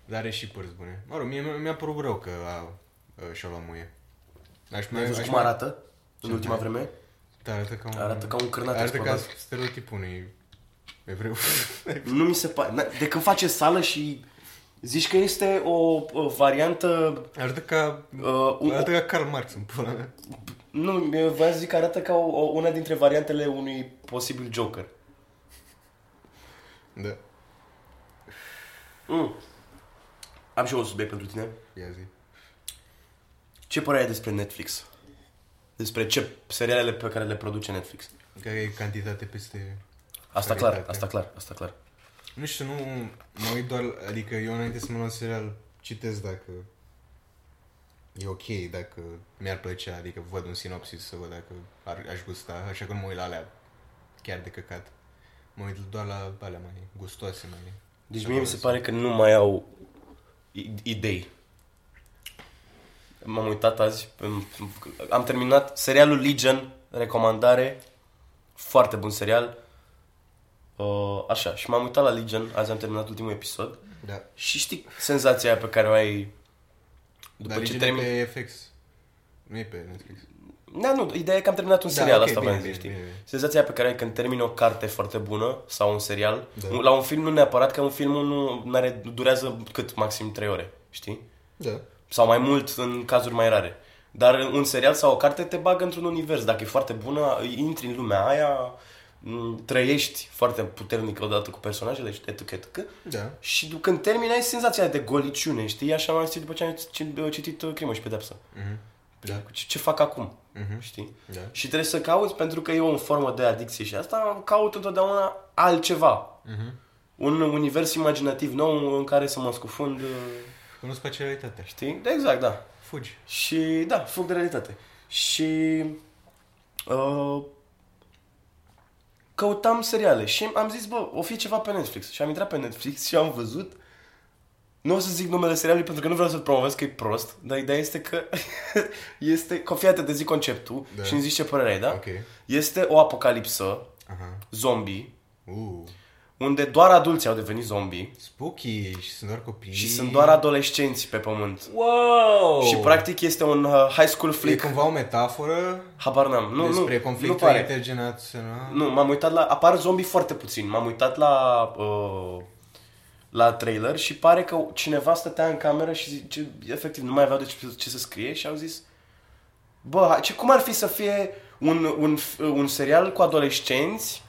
Dar are și părți bune. Mă rog, mie mi- mi-a părut rău că a, a, și-a luat muie. Aș Mai aș cum arată în Ce ultima mai- vreme? Da, arată ca un... Arată ca un cârnat Arată ca explodat. stereotipul unui evreu. Nu mi se pare. Na- De când face sală și zici că este o, o variantă... arată ca... Uh, un, Arată ca Karl Marx în pula mea. nu, eu voiam să zic că arată ca o, o, una dintre variantele unui posibil Joker. Da, Mm. Am și eu un subiect pentru tine. ia zi. Ce părere ai despre Netflix? Despre ce serialele pe care le produce Netflix? Care e cantitate peste... Asta Calitate. clar, asta clar, asta clar. Nu știu, nu... Mă uit doar... Adică eu înainte să mă luau serial, citesc dacă... E ok, dacă mi-ar plăcea, adică văd un sinopsis să văd dacă ar, aș gusta, așa că nu mă uit la alea chiar de căcat. Mă uit doar la alea mai gustoase, mai... Deci mie mi se pare că nu mai au i- idei. M-am uitat azi, în- am terminat serialul Legion, recomandare, foarte bun serial. Uh, așa, și m-am uitat la Legion, azi am terminat ultimul episod Da. și știi senzația aia pe care o ai după Dar ce Legion e termin... pe FX. Nu e pe Netflix. Da, nu, ideea e că am terminat un Da, serial, ok, asta bine, vreau să bine, știi. bine, bine. Senzația aia pe care ai când termini o carte foarte bună sau un serial. Da. La un film nu neapărat, că un film nu are, durează cât maxim 3 ore, știi? Da. Sau mai mult în cazuri mai rare. Dar un serial sau o carte te bagă într-un univers. Dacă e foarte bună, intri în lumea aia, m, trăiești foarte puternic odată cu personajele și etc. etc. Da. Și du- când termini ai senzația de goliciune, știi? Așa m-am simțit după ce am ci- citit uh, Crimă și Pedepsă. Mhm. Da. Ce, ce fac acum? Mhm. Știi? Da. Și trebuie să cauți, pentru că e o formă de adicție și asta, caut întotdeauna altceva. Mhm. Un univers imaginativ nou în care să mă scufund, uh, Că nu-ți place realitatea. știi? Da, exact, da. Fugi. Și da, fug de realitate. Și uh, căutam seriale și am zis, bă, o fi ceva pe Netflix. Și am intrat pe Netflix și am văzut nu o să zic numele serialului pentru că nu vreau să-l promovez că e prost, dar ideea este că este, că fii atent de zi conceptul Da. și îmi zici ce părere ai, da? Ok. Este o apocalipsă, Aha. zombie, Uh. Unde doar adulții au devenit zombie Spooky și sunt doar copii. și sunt doar adolescenți pe pământ. Wow! Și practic este un uh, high school E flick. cumva o metaforă Habar n-am. Nu, despre nu, conflictul nu pare. intergenerațional? Nu, m-am uitat la... Apar zombie foarte puțin. M-am uitat la... Uh, la trailer și pare că cineva stătea în cameră și zice, efectiv nu mai aveau de ce, ce să scrie și au zis Bă, hai, ce, cum ar fi să fie un, un, un serial cu adolescenți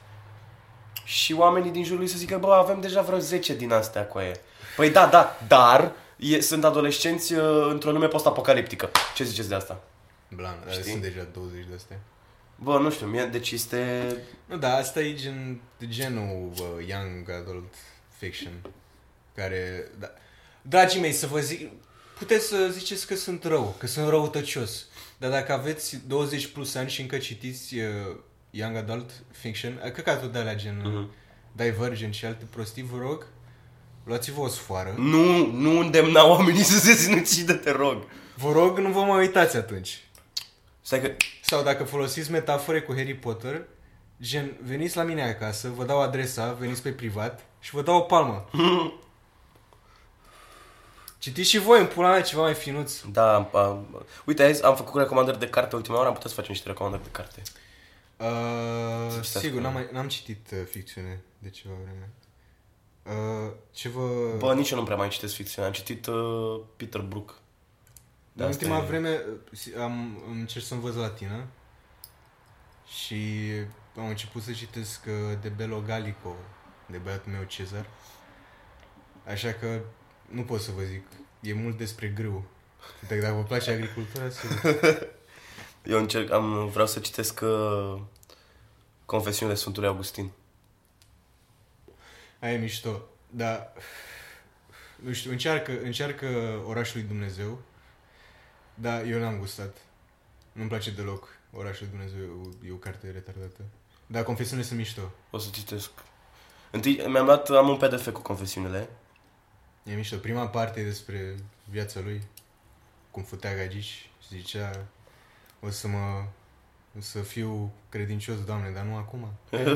și oamenii din jurul lui să zică, bă, avem deja vreo 10 din astea cu aia. Păi da, da, dar e, sunt adolescenți uh, într-o lume post-apocaliptică. Ce ziceți de asta? Blan, dar Știi? sunt deja 20 de astea. Bă, nu știu, mie, deci este... Nu, da, asta e gen, genul uh, young adult fiction. Care, da. Dragii mei, să vă zic, puteți să ziceți că sunt rău, că sunt răutăcios. Dar dacă aveți 20 plus ani și încă citiți uh, young adult fiction, uh, căcatul de alea gen Mhm. uh, Divergent și alte prostii, vă rog, luați-vă o sfoară. Nu, nu îndemna oamenii să se sinucidă, te rog. Vă rog, nu vă mai uitați atunci. Stai că... Sau dacă folosiți metafore cu Harry Potter, gen, veniți la mine acasă, vă dau adresa, veniți pe privat și vă dau o palmă. Citiți și voi în pula mea ceva mai finuț. Da, am, am, uite, azi am făcut recomandări de carte ultima oară, am putea să facem niște recomandări de carte. Uh, citească. sigur, n-am, mai, n-am citit uh, ficțiune de ceva vreme. Uh, ce vă... Bă, nici eu nu prea mai citesc ficțiune, am citit uh, Peter Brook. Dar în asta ultima e- vreme uh, si- am îmi încerc să învăț latină și am început să citesc uh, de Belo Gallico, de băiatul meu Cezar. Așa că nu pot să vă zic. E mult despre grâu. Dacă, dacă vă place agricultura, sigur. Eu încerc, am, vreau să citesc uh, Confesiunile Sfântului Augustin. Aia e mișto. Dar, nu știu, încearcă, încearcă Orașul lui Dumnezeu, dar eu n-am gustat. Nu-mi place deloc Orașul lui Dumnezeu, e o carte retardată. Dar confesiunile sunt mișto. O să citesc. Întâi, mi-am luat, am un PDF cu confesiunile. E mișto. Prima parte e despre viața lui, cum futea gagici și zicea o să mă o să fiu credincios, Doamne, dar nu acum.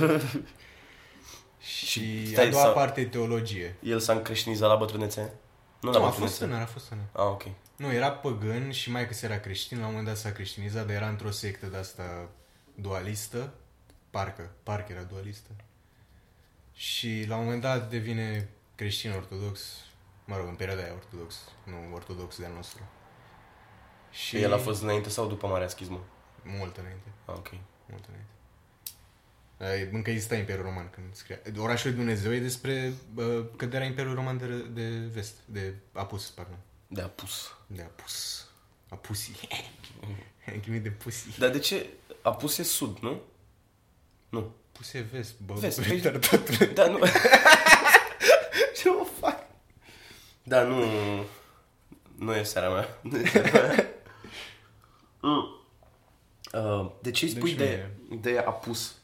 și stai, a doua sau- parte e teologie. El s-a încreștinizat la bătrânețe? Nu la Nu, a bătrânețe. fost tânăr, a fost tânăr. Ah, ok. Nu, era păgân și mai că era creștin, la un moment dat s-a creștinizat, dar era într-o sectă de asta dualistă, parcă, parcă era dualistă. Și la un moment dat devine creștin ortodox, mă rog, în perioada aia ortodox, nu ortodox de-al nostru. Și el a fost înainte sau după Marea Schismă? Mult înainte, Ah, ok. mult înainte. Ai- Încă exista Imperiul Roman când scria. Orașul lui Dumnezeu e despre bă, căderea Imperiului Roman de, de vest, de apus, pardon. De apus. De apus. Apusi. Am chimit de pusi. Dar de ce? Apus e sud, nu? Nu. Puse vest, bă. Vest, bă, păi- retardat. Da, nu. ce mă fac? Da, nu... Nu e seara mea. Nu e seara mea. Mm. Uh, de ce îi spui Deci nu de, de apus?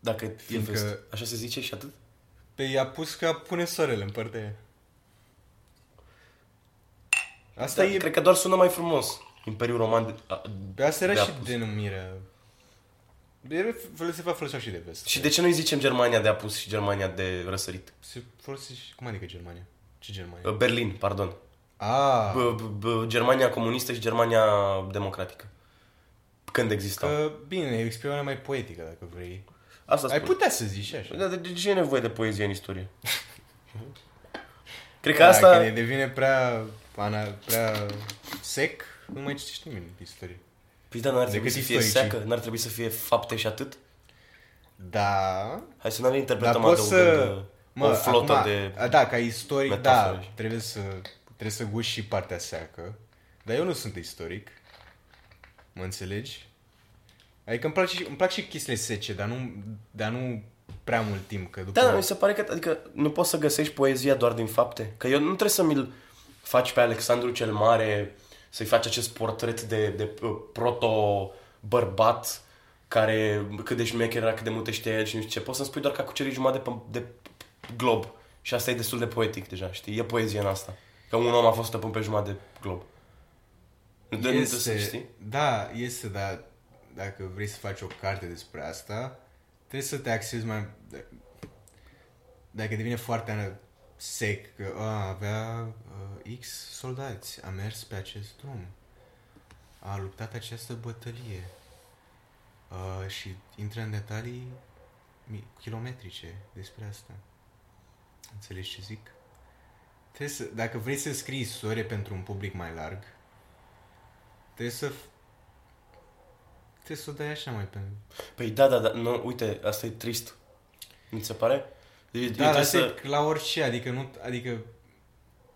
Dacă e Fiindcă- vest. Așa se zice și atât? Pe i-a pus ca pune soarele în partea aia. Asta da, e... Cred că doar sună mai frumos. Imperiul Roman de, a, Pe asta era de și apus. denumirea. Ele se va foloseau și de vest. Și de ce nu-i zicem Germania de apus și Germania de răsărit? Se folosește și... Cum adică Germania? Ce Germania? Uh, Berlin, pardon. Ah, B- b- b- Germania comunistă și Germania democratică. Când exista. că bine, e o exprimare mai poetică dacă vrei. Asta Ai spun. putea să zici și așa. Da, de, de ce e nevoie de poezie în istorie? Cred că Dacă asta... ne devine prea, ana, prea sec, nu mai citești nimeni istorie. Păi da, n-ar trebui Decât să fie istoricii. seacă, n-ar trebui să fie fapte și atât? Da, Hai să nu ne dar interpretăm poți adăugând să... uh, o flotă acum, de... a, Da, ca istoric, metafore. da, trebuie să, trebuie să guși și partea seacă. Dar eu nu sunt istoric. Mă înțelegi? Adică îmi plac și, îmi plac și chestiile sece, dar nu, dar nu prea mult timp. Că după... Da, mi se pare că adică, nu poți să găsești poezia doar din fapte. Că eu nu trebuie să mi-l faci pe Alexandru cel Mare, să-i faci acest portret de, de uh, proto-bărbat care cât de șmecher era, cât de multe știa el și nu știu ce. Poți să-mi spui doar că a cucerit jumătate de, p- de glob. Și asta e destul de poetic deja, știi? E poezie în asta. Că un om a fost stăpân pe jumătate de glob. Nu de- nu trebuie să știi? Da, este, dar dacă vrei să faci o carte despre asta, trebuie să te axezi mai... Dacă devine foarte ana- sec, că a, avea uh, X soldați, a mers pe acest drum, a luptat această bătălie uh, și intră în detalii mi- kilometrice despre asta. Înțelegi ce zic? Trebuie să, dacă vrei să scrii istorie pentru un public mai larg, Trebuie să... Trebuie să o dai așa mai pe... Păi da, da, da, nu, uite, asta e trist. Nu ți se pare? Eu, eu Da, dar trebuie să... la orice, adică nu... Adică...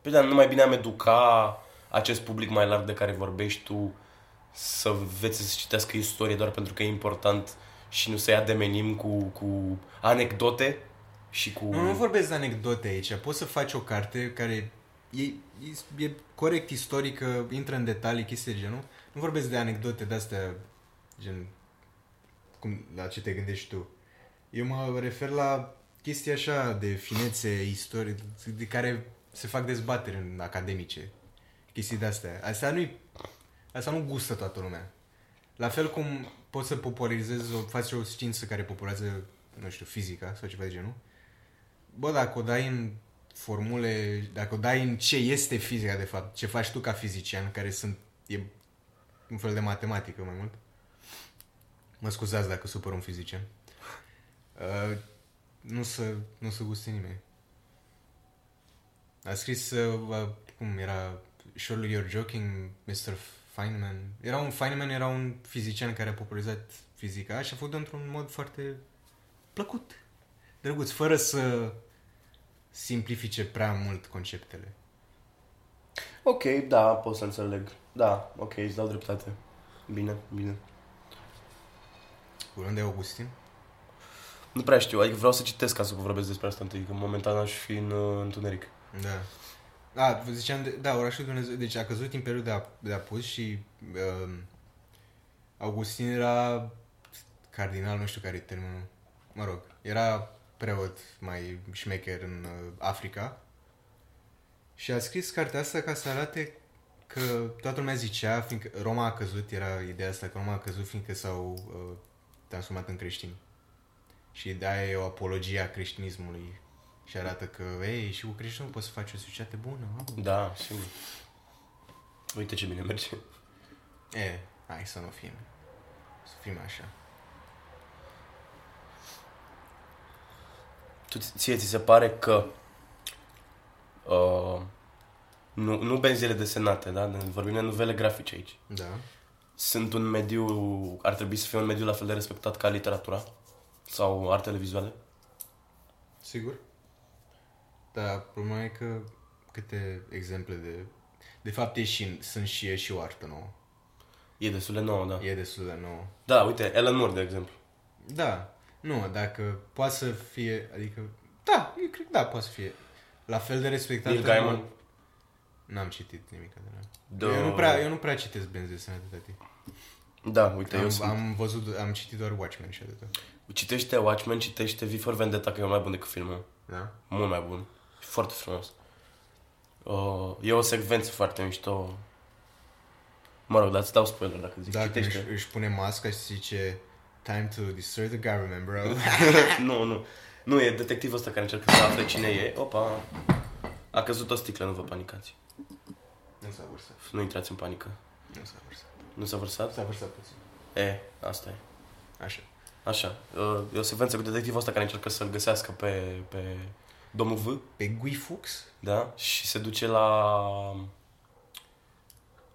Păi da, nu mai bine am educa acest public mai larg de care vorbești tu să învețe să citească istorie doar pentru că e important și nu să-i ademenim cu, cu anecdote și cu... Nu, nu vorbesc de anecdote aici. Poți să faci o carte care e, e, e corect istorică, intră în detalii, chestii de genul. Nu vorbesc de anecdote de-astea, gen... Cum, la ce te gândești tu. Eu mă refer la chestii așa de finețe istorie, de care se fac dezbateri în academice. Chestii de-astea. Asta nu Asta nu gustă toată lumea. La fel cum poți să popularizezi, o, faci o știință care popularizează, nu știu, fizica sau ceva de genul. Bă, dacă o dai în formule, dacă o dai în ce este fizica de fapt, ce faci tu ca fizician, care sunt, e un fel de matematică mai mult. Mă scuzați dacă supăr un fizician. Uh, nu să, nu să guste nimeni. A scris, uh, cum era, Surely You're Joking, Mr. Feynman. Era un Feynman, era un fizician care a popularizat fizica și a făcut într-un mod foarte plăcut, drăguț, fără să simplifice prea mult conceptele. Ok, da, pot să înțeleg. Da, ok, îți dau dreptate. Bine, bine. Unde e Augustin? Nu prea știu, adică vreau să citesc ca să vorbesc despre asta întâi, că momentan aș fi în uh, întuneric. Da. A, vă ziceam, de, da, orașul Dumnezeu, deci a căzut Imperiul de, a, de apus și uh, Augustin era cardinal, nu știu care e termenul, mă rog, era preot mai șmecher în uh, Africa și a scris cartea asta ca să arate că toată lumea zicea, fiindcă Roma a căzut, era ideea asta că Roma a căzut fiindcă s-au uh, transformat în creștini. Și de-aia e o apologie a creștinismului și arată că, ei, și cu creștinul poți să faci o societate bună. Mă? Da, sigur. Uite ce bine merge. E, hai să nu fim. Să fim așa. Tu, ție ți se pare că uh, nu, nu benzile desenate, da? Vorbim de novele grafice aici. Da. Sunt un mediu, ar trebui să fie un mediu la fel de respectat ca literatura sau artele vizuale? Sigur. Dar problema e că câte exemple de... De fapt, e și, sunt și, e și o artă nouă. E destul de nouă, da. E destul de nouă. Da, uite, Alan Moore, de exemplu. Da. Nu, dacă poate să fie, adică... Da, eu cred că da, poate să fie. La fel de respectată... Neil Gaiman. N-am citit nimic de la Da. eu, nu prea, eu nu prea citesc benzi de sănătate. Da, uite, eu Am, sunt... am văzut, am citit doar Watchmen și atâta. Citește Watchmen, citește V for Vendetta, că e mai bun decât filmul. Da? Mult mai bun. E foarte frumos. Uh, e o secvență foarte mișto. Mă rog, dar îți dau spoiler dacă zici. Dacă își, Citește. își pune masca și zice Time to destroy the government, bro. nu, nu. Nu, e detectivul ăsta care încearcă să afle cine e. Opa, a căzut o sticlă, nu vă panicați. nu s-a vărsat. Nu intrați în panică. Nu s-a vărsat. Nu s-a vărsat? S-a vărsat puțin. E, asta e. Așa. Așa. Uh, E o secvență cu detectivul ăsta care încearcă să-l găsească pe, pe domnul V. Pe Guy Fux? Da? Și se duce la...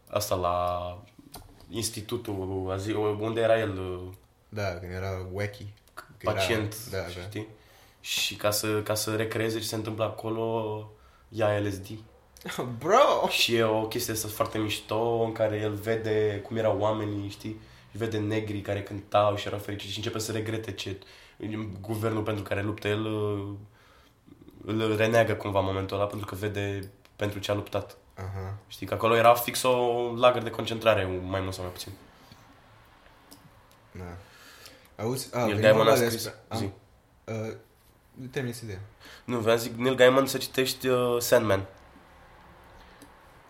Asta, la institutul, azi- unde era el uh, Da, când era wacky. Că pacient, Era, da, da. știi? Și ca să, ca să recreeze ce se întâmplă acolo, ia LSD. Bro! Și e o chestie asta foarte mișto în care el vede cum erau oamenii, știi? Și vede negri care cântau și erau fericiți și începe să regrete ce guvernul pentru care luptă el uh, îl reneagă cumva în momentul ăla pentru că vede pentru ce a luptat. Aha. Știi că acolo era fix o lagăr de concentrare, mai mult sau mai puțin. Da. Auzi? A, Neil venim Gaiman a vorba scris... despre- am- Zi. Uh, termin ideea. Nu, vreau să zic Neil Gaiman să citești uh, Sandman.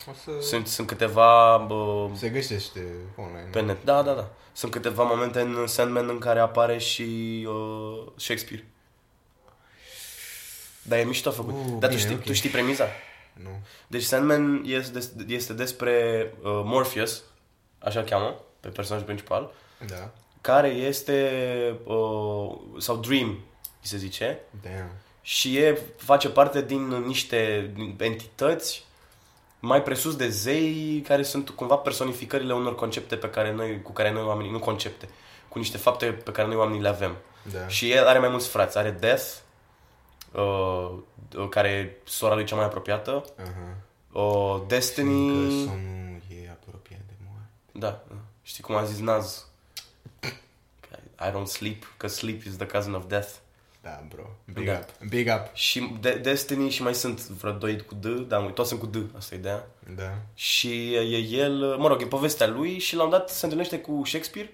O să... Sunt, sunt câteva uh, Se găsește online. pe net. Da, da, da. Sunt câteva momente în Sandman în care apare și uh, Shakespeare. Dar e mișto făcut. Uh, Dar tu bine, știi, ok. tu știi premiza? Nu. Deci Sandman este, des, este despre uh, Morpheus, așa îl cheamă, pe personajul principal, Da. Care este, uh, sau Dream, îi se zice, Damn. și e, face parte din niște entități mai presus de zei, care sunt cumva personificările unor concepte pe care noi, cu care noi oamenii, nu concepte, cu niște fapte pe care noi oamenii le avem. Da. Și el are mai mulți frați. Are Death, uh, care e sora lui cea mai apropiată, Aha. uh, Destiny... Fiindcă somnul e apropiat de moarte. Da, da. Știi cum a zis Naz? I don't sleep, că sleep is the cousin of death. Da, bro. Big Da. up. Big up. Și de- Destiny și mai sunt vreo doi cu D, dar nu, toți sunt cu D, asta e ideea. Da. Și e el, mă rog, e povestea lui și la un dat se întâlnește cu Shakespeare.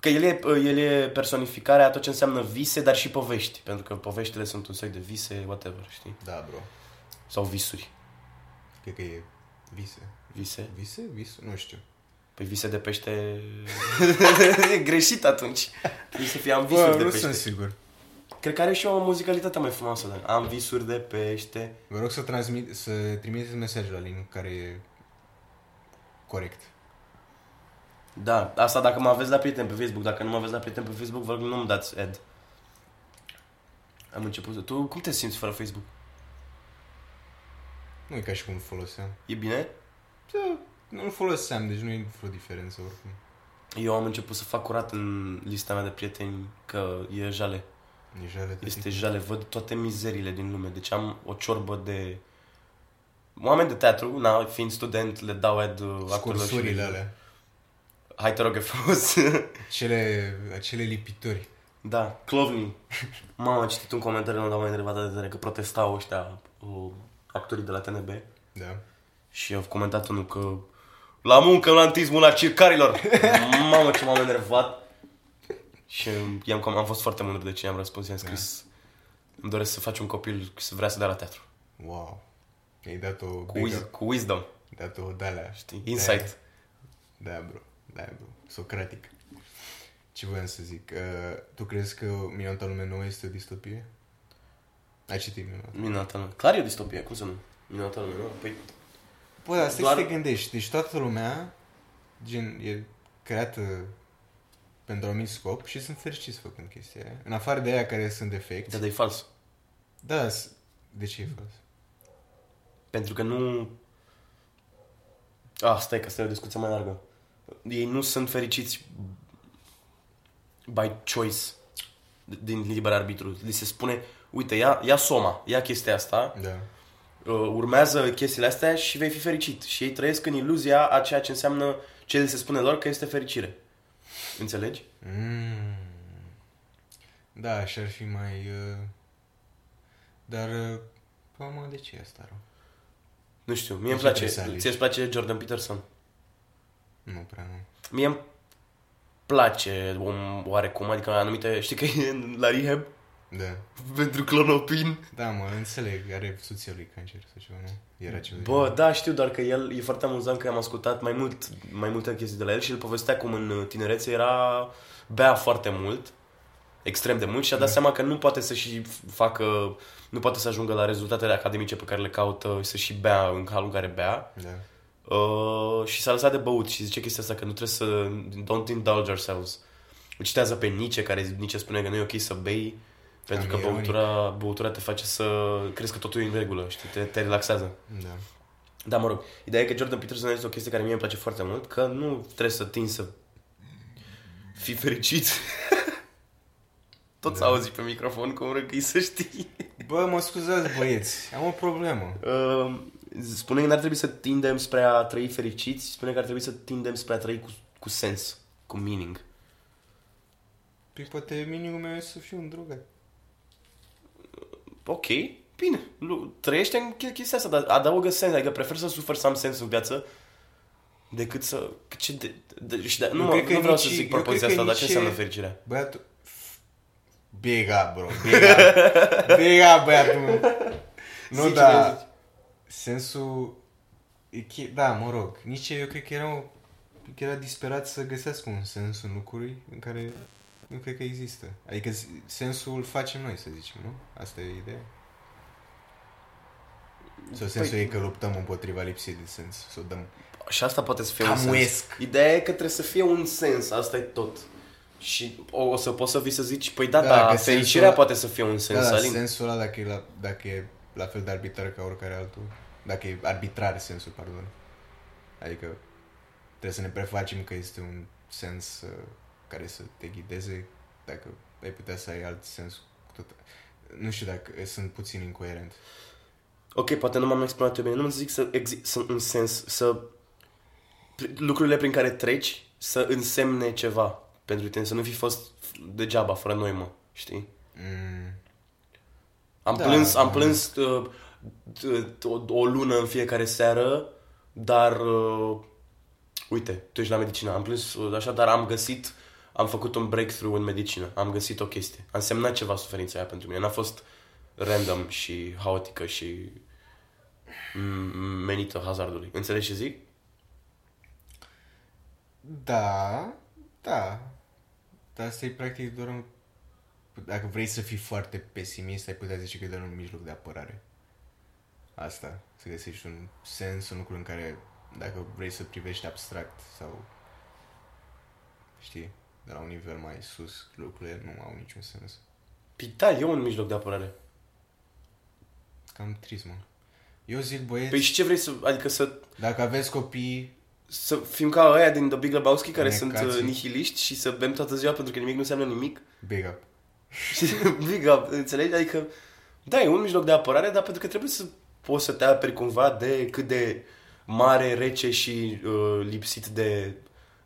Că el e, el e personificarea a tot ce înseamnă vise, dar și povești. Pentru că poveștile sunt un soi de vise, whatever, știi? Da, bro. Sau visuri. Cred că e vise. Vise? Vise? Vise? Nu știu. Păi vise de pește... e greșit atunci. Trebuie să fie am visuri Bă, de nu pește. sunt sigur. Cred că are și o muzicalitate mai frumoasă. dar Am visuri de pește. Vă rog să, transmit, să trimiteți mesaj la link care e corect. Da, asta dacă mă aveți la prieten pe Facebook. Dacă nu mă aveți la prieten pe Facebook, vă rog nu-mi dați ad. Am început. Tu cum te simți fără Facebook? Nu e ca și cum îl foloseam. E bine? Da, nu-l foloseam, deci nu e vreo diferență oricum. Eu am început să fac curat în lista mea de prieteni că e jale. E jale de Este tip. jale, văd toate mizerile din lume. Deci am o ciorbă de oameni de teatru, na, fiind student, le dau ad uh, actorilor și Scursurile alea. Hai te rog, e frumos. Cele, acele lipitori. da, clovnii. Mama, am citit un comentariu la mai întrebat de tare că protestau ăștia uh, actorii de la TNB Da. și au comentat unul că la muncă, la antismul la circarilor. Mamă, ce m-am enervat. Și i-am, am fost foarte mândru de ce i-am răspuns. I-am scris, îmi doresc să faci un copil să vrea să dea la teatru. Wow. I-ai dat o... Cu, big wiz- up. cu wisdom, I-ai dat o dalea. știi? Insight. Da, bro. Da, bro. Socratic. Ce voiam să zic? Uh, tu crezi că Minunata Lume Nouă este o distopie? Ai citit Minunata? Minunata lume. Clar e o distopie, cum să nu? Minunata lume, nu? Păi, Bă, dar stai Doar- să te gândești. Deci toată lumea gen, e creată pentru un anumit scop și sunt fericiți făcând chestia aia. În afară de aia care sunt defecti. da, dar e fals. Da, s- de ce e fals? Pentru că nu... Ah, stai că asta e o discuție mai largă. Ei nu sunt fericiți by choice din liber arbitru. Li se spune, uite, ia, ia soma, ia chestia asta, Da. Uh, urmează chestiile astea și vei fi fericit. Și ei trăiesc în iluzia a ceea ce înseamnă ce li se spune lor că este fericire. Înțelegi? Mm. Da, și ar fi mai... Uh... Dar... Uh... Mă, de ce e asta rău? Nu știu, mie De îmi ce place. trebuie să alegi? Ție îți place Jordan Peterson? Nu prea nu. Mie îmi place um, oarecum, adică anumite, știi că e la rehab Da. pentru clonopin. Da, mă, înțeleg. Are soția lui cancer sau ceva, nu? Era ceva. de Bă, genul. da, știu, doar că el e foarte amuzant că am ascultat mai mult, mai multe chestii de la el și el povestea cum în tinerețe era bea foarte mult, extrem de mult și a dat Da. seama că nu poate să și facă, nu poate să ajungă la rezultatele academice pe care le caută, să și bea în halul în care bea. Da. Uh, și s-a lăsat de băut și zice chestia asta că nu trebuie să don't indulge ourselves. Îl citează pe Nietzsche care Nietzsche spune că nu e ok să bei pentru Cam că ironic. băutura, băutura te face să crezi că totul e în regulă, știi, te, te relaxează. Da. Da, mă rog, ideea e că Jordan Peterson este o chestie care mie îmi place foarte mult, că nu trebuie să tinzi să fii fericit. Tot Da. s-a auzit pe microfon cum răgâi să știi. Bă, mă scuzați, băieți. Am o problemă. Uh, spune că n-ar trebui să tindem spre a trăi fericiți, spune că ar trebui să tindem spre a trăi cu, cu sens, cu meaning. Păi poate minimul meu e să fiu un drogat. Ok, bine, lu- trăiește în ch- chestia asta, dar adaugă sens, adică prefer să sufăr să am sens în viață decât să... Ce de, de, și de, nu, Eu mă, cred că nu vreau nici- să zic eu propoziția cred asta, că dar ce nici- înseamnă fericirea? Băiatul... Big up, bro. Big up. Big up, băiatul meu. Nu, Zici, da. zici. Sensul... e che- Da, mă rog. Nici eu cred că era, o... că era disperat să găsească un sens în lucruri în care nu cred că există. Adică s- sensul îl facem noi, să zicem, nu? Asta e ideea. Sau sensul Păi- e că luptăm împotriva lipsii de sens. Să o dăm... Și asta poate să fie un sens. Camuesc. Ideea e că trebuie să fie un sens, asta e tot. Și o, o să poți să vii să zici, păi da, Da, da, că fericirea sensul- poate să fie un sens, Da, da, Alin. sensul ăla dacă e, la, dacă e la fel de arbitrar ca oricare altul. Dacă e arbitrar sensul, pardon. Adică trebuie să ne prefacem că este un sens uh, care să te ghideze dacă ai putea să ai alt sens tot. Nu știu dacă sunt puțin incoerent. Ok, poate nu m-am exprimat eu bine. Nu zic să existe un sens, să pr- lucrurile prin care treci să însemne ceva pentru tine, să nu fi fost degeaba, fără noi, mă, știi? Mm, Am Da, plâns, am da. plâns uh, t- o, o lună în fiecare seară, dar uh, uite, tu ești la medicină, am plâns uh, așa, dar am găsit, am făcut un breakthrough în medicină, am găsit o chestie. A însemnat ceva suferința aia pentru mine, n-a fost random și haotică și m- menită hazardului. Înțelegi ce zic? da, da. Dar asta e practic doar un dacă vrei să fii foarte pesimist, ai putea zice că e doar un mijloc de apărare. Asta, să găsești un sens, un lucru în care, dacă vrei să privești abstract sau, știi, de la un nivel mai sus, lucrurile nu au niciun sens. Păi da, e un mijloc de apărare. Cam trist, mă. Eu zic, băieți, Păi și ce vrei să... Adică să, dacă aveți copii, să fim ca ăia din The Big Lebowski care Necații. sunt uh, nihiliști și să bem toată ziua pentru că nimic nu înseamnă nimic? big up. Și big up, înțelegi? Adică, da, e un mijloc de apărare, dar pentru că trebuie să poți să te aperi cumva de cât de mare, rece și uh, lipsit de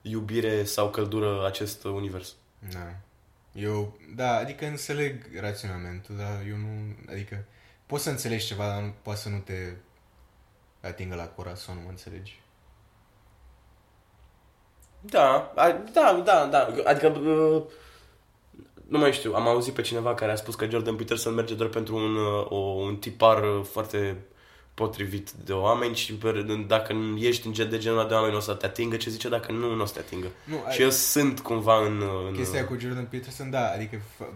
iubire sau căldură acest uh, univers. Da. Eu, da, adică înțeleg raționamentul, dar eu nu, adică poți să înțelegi ceva, dar nu, poate să nu te atingă la corazon, nu mă înțelegi. Da, a, da, da, da. Adică, uh, nu mai știu, am auzit pe cineva care a spus că Jordan Peterson merge doar pentru un, uh, o, un tipar uh, foarte potrivit de oameni și per- dacă ești în gen de genul ăla de oameni o să te atingă, ce zice dacă nu, nu o să te atingă. Nu, Și eu sunt cumva în... uh, în Chestia cu Jordan Peterson, da, adică f-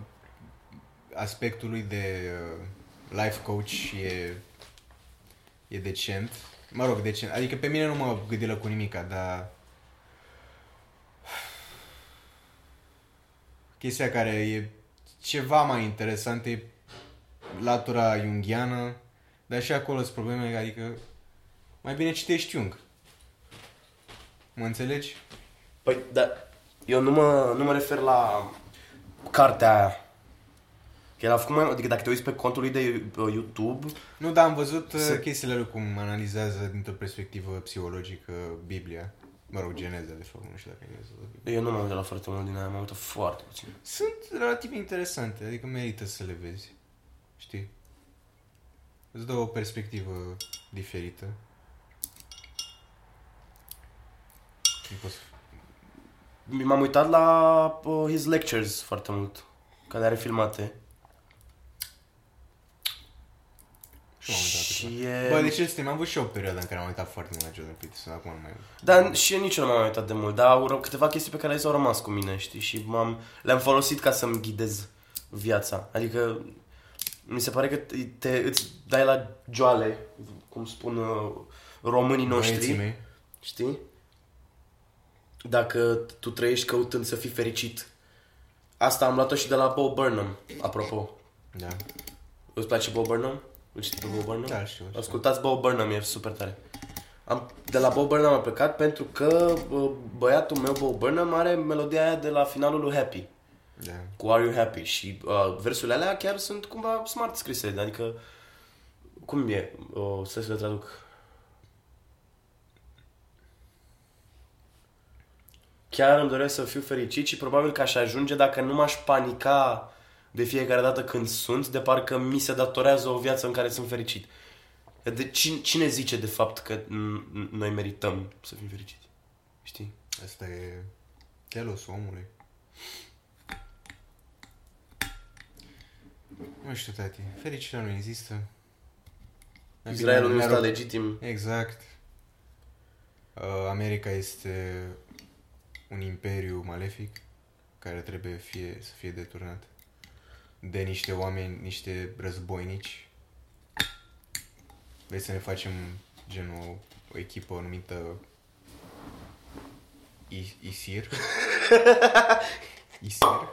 aspectul lui de uh, life coach e, e decent. Mă rog, decent. Adică pe mine nu mă gâdilă cu nimica, dar chestia care e ceva mai interesant e latura junghiană, dar și acolo sunt probleme, adică mai bine citești Jung. Mă înțelegi? Păi, da, eu nu mă, nu mă refer la cartea aia. Că el a făcut mai, adică dacă te uiți pe contul lui de uh, YouTube, Nu, dar am văzut uh, Se- chestiile lui cum analizează dintr-o perspectivă psihologică Biblia. Mă rog, Geneza, de fapt, nu știu dacă e Geneza. eu nu m-am uitat la foarte mult din aia, m-am uitat foarte puțin. Sunt relativ interesante, adică merită să le vezi. Știi? Îți dă o perspectivă diferită. Nu poți... M-am uitat la uh, his lectures foarte mult, care are filmate. Și m-am uitat Și așa. e... Bă, deci este, am avut și eu o perioadă în care am uitat foarte mult la Jordan Peterson, acum nu mai... Dar și eu nici eu nu m-am uitat de mult, dar au ră- câteva chestii pe care le au rămas cu mine, știi? Și m-am, le-am folosit ca să-mi ghidez viața. Adică mi se pare că te, te îți dai la joale, cum spun uh, românii noștri. Băieții mei. Știi? Dacă tu trăiești căutând să fii fericit. Asta am luat-o și de la Bo Burnham, apropo. Da. Îți place Bo Burnham? Îl știi pe Bo Burnham? Da, știu. știu. Ascultați Bo Burnham, e super tare. Am, de la Bo Burnham am plecat pentru că bă, băiatul meu, Bo Burnham, are melodia aia de la finalul lui Happy. Da. Cu Are You Happy? Și uh, versurile alea chiar sunt cumva smart scrise. Adică, cum e? O, să le traduc. Chiar îmi doresc să fiu fericit și probabil că aș ajunge dacă nu m-aș panica de fiecare dată când sunt, de parcă mi se datorează o viață în care sunt fericit. De cine, cine zice de fapt că n- noi merităm să fim fericiți? Știi? Asta e telosul omului. Nu știu, tati. Fericirea nu există. Mai bine Israelul nu ne-ar- este legitim. Exact. Uh, America este un imperiu malefic care trebuie fie, să fie deturnat de niște oameni, niște războinici. Vrei să ne facem gen o, o echipă numită I- ISIR? ISIR?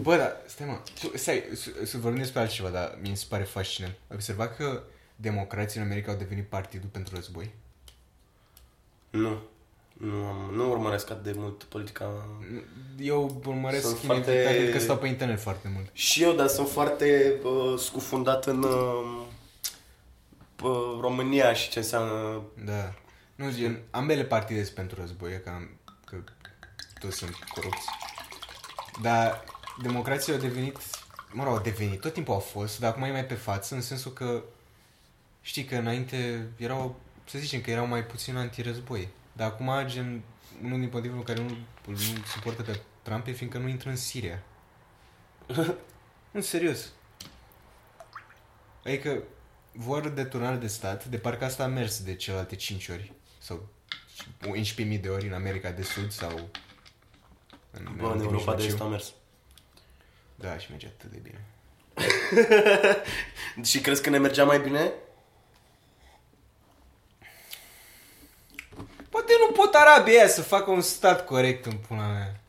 Bă, dar, stai mă, tu, stai, să, să vorbim despre altceva, dar mi se pare fascinant. Ai observat că democrații în America au devenit partidul pentru război? Nu. Nu, am, nu urmăresc atât de mult politica. Eu urmăresc Sunt Sunt foarte- foarte... pentru că stau pe internet foarte mult. Și eu, dar sunt foarte uh, scufundat în uh, uh, România și ce înseamnă... Da. Nu, gen, ambele partide sunt pentru război, că, am, că toți sunt corupți. Dar democrația au devenit, mă rog, au devenit, tot timpul au fost, dar acum e mai pe față, în sensul că știi că înainte erau, să zicem că erau mai puțin antirăzboi. Dar acum, gen, unul din motivul în care nu, nu suportă pe Trump e fiindcă nu intră în Siria. nu, serios. Adică vor deturnare de stat, de parcă asta a mers de celelalte 5 ori sau 11.000 de ori în America de Sud sau în Bă, în Orientul Europa de Mijlociu. Est a mers. Da, și merge atât de bine. Și crezi că ne mergea mai bine? Poate nu pot arabii aia să facă un stat corect în pula mea.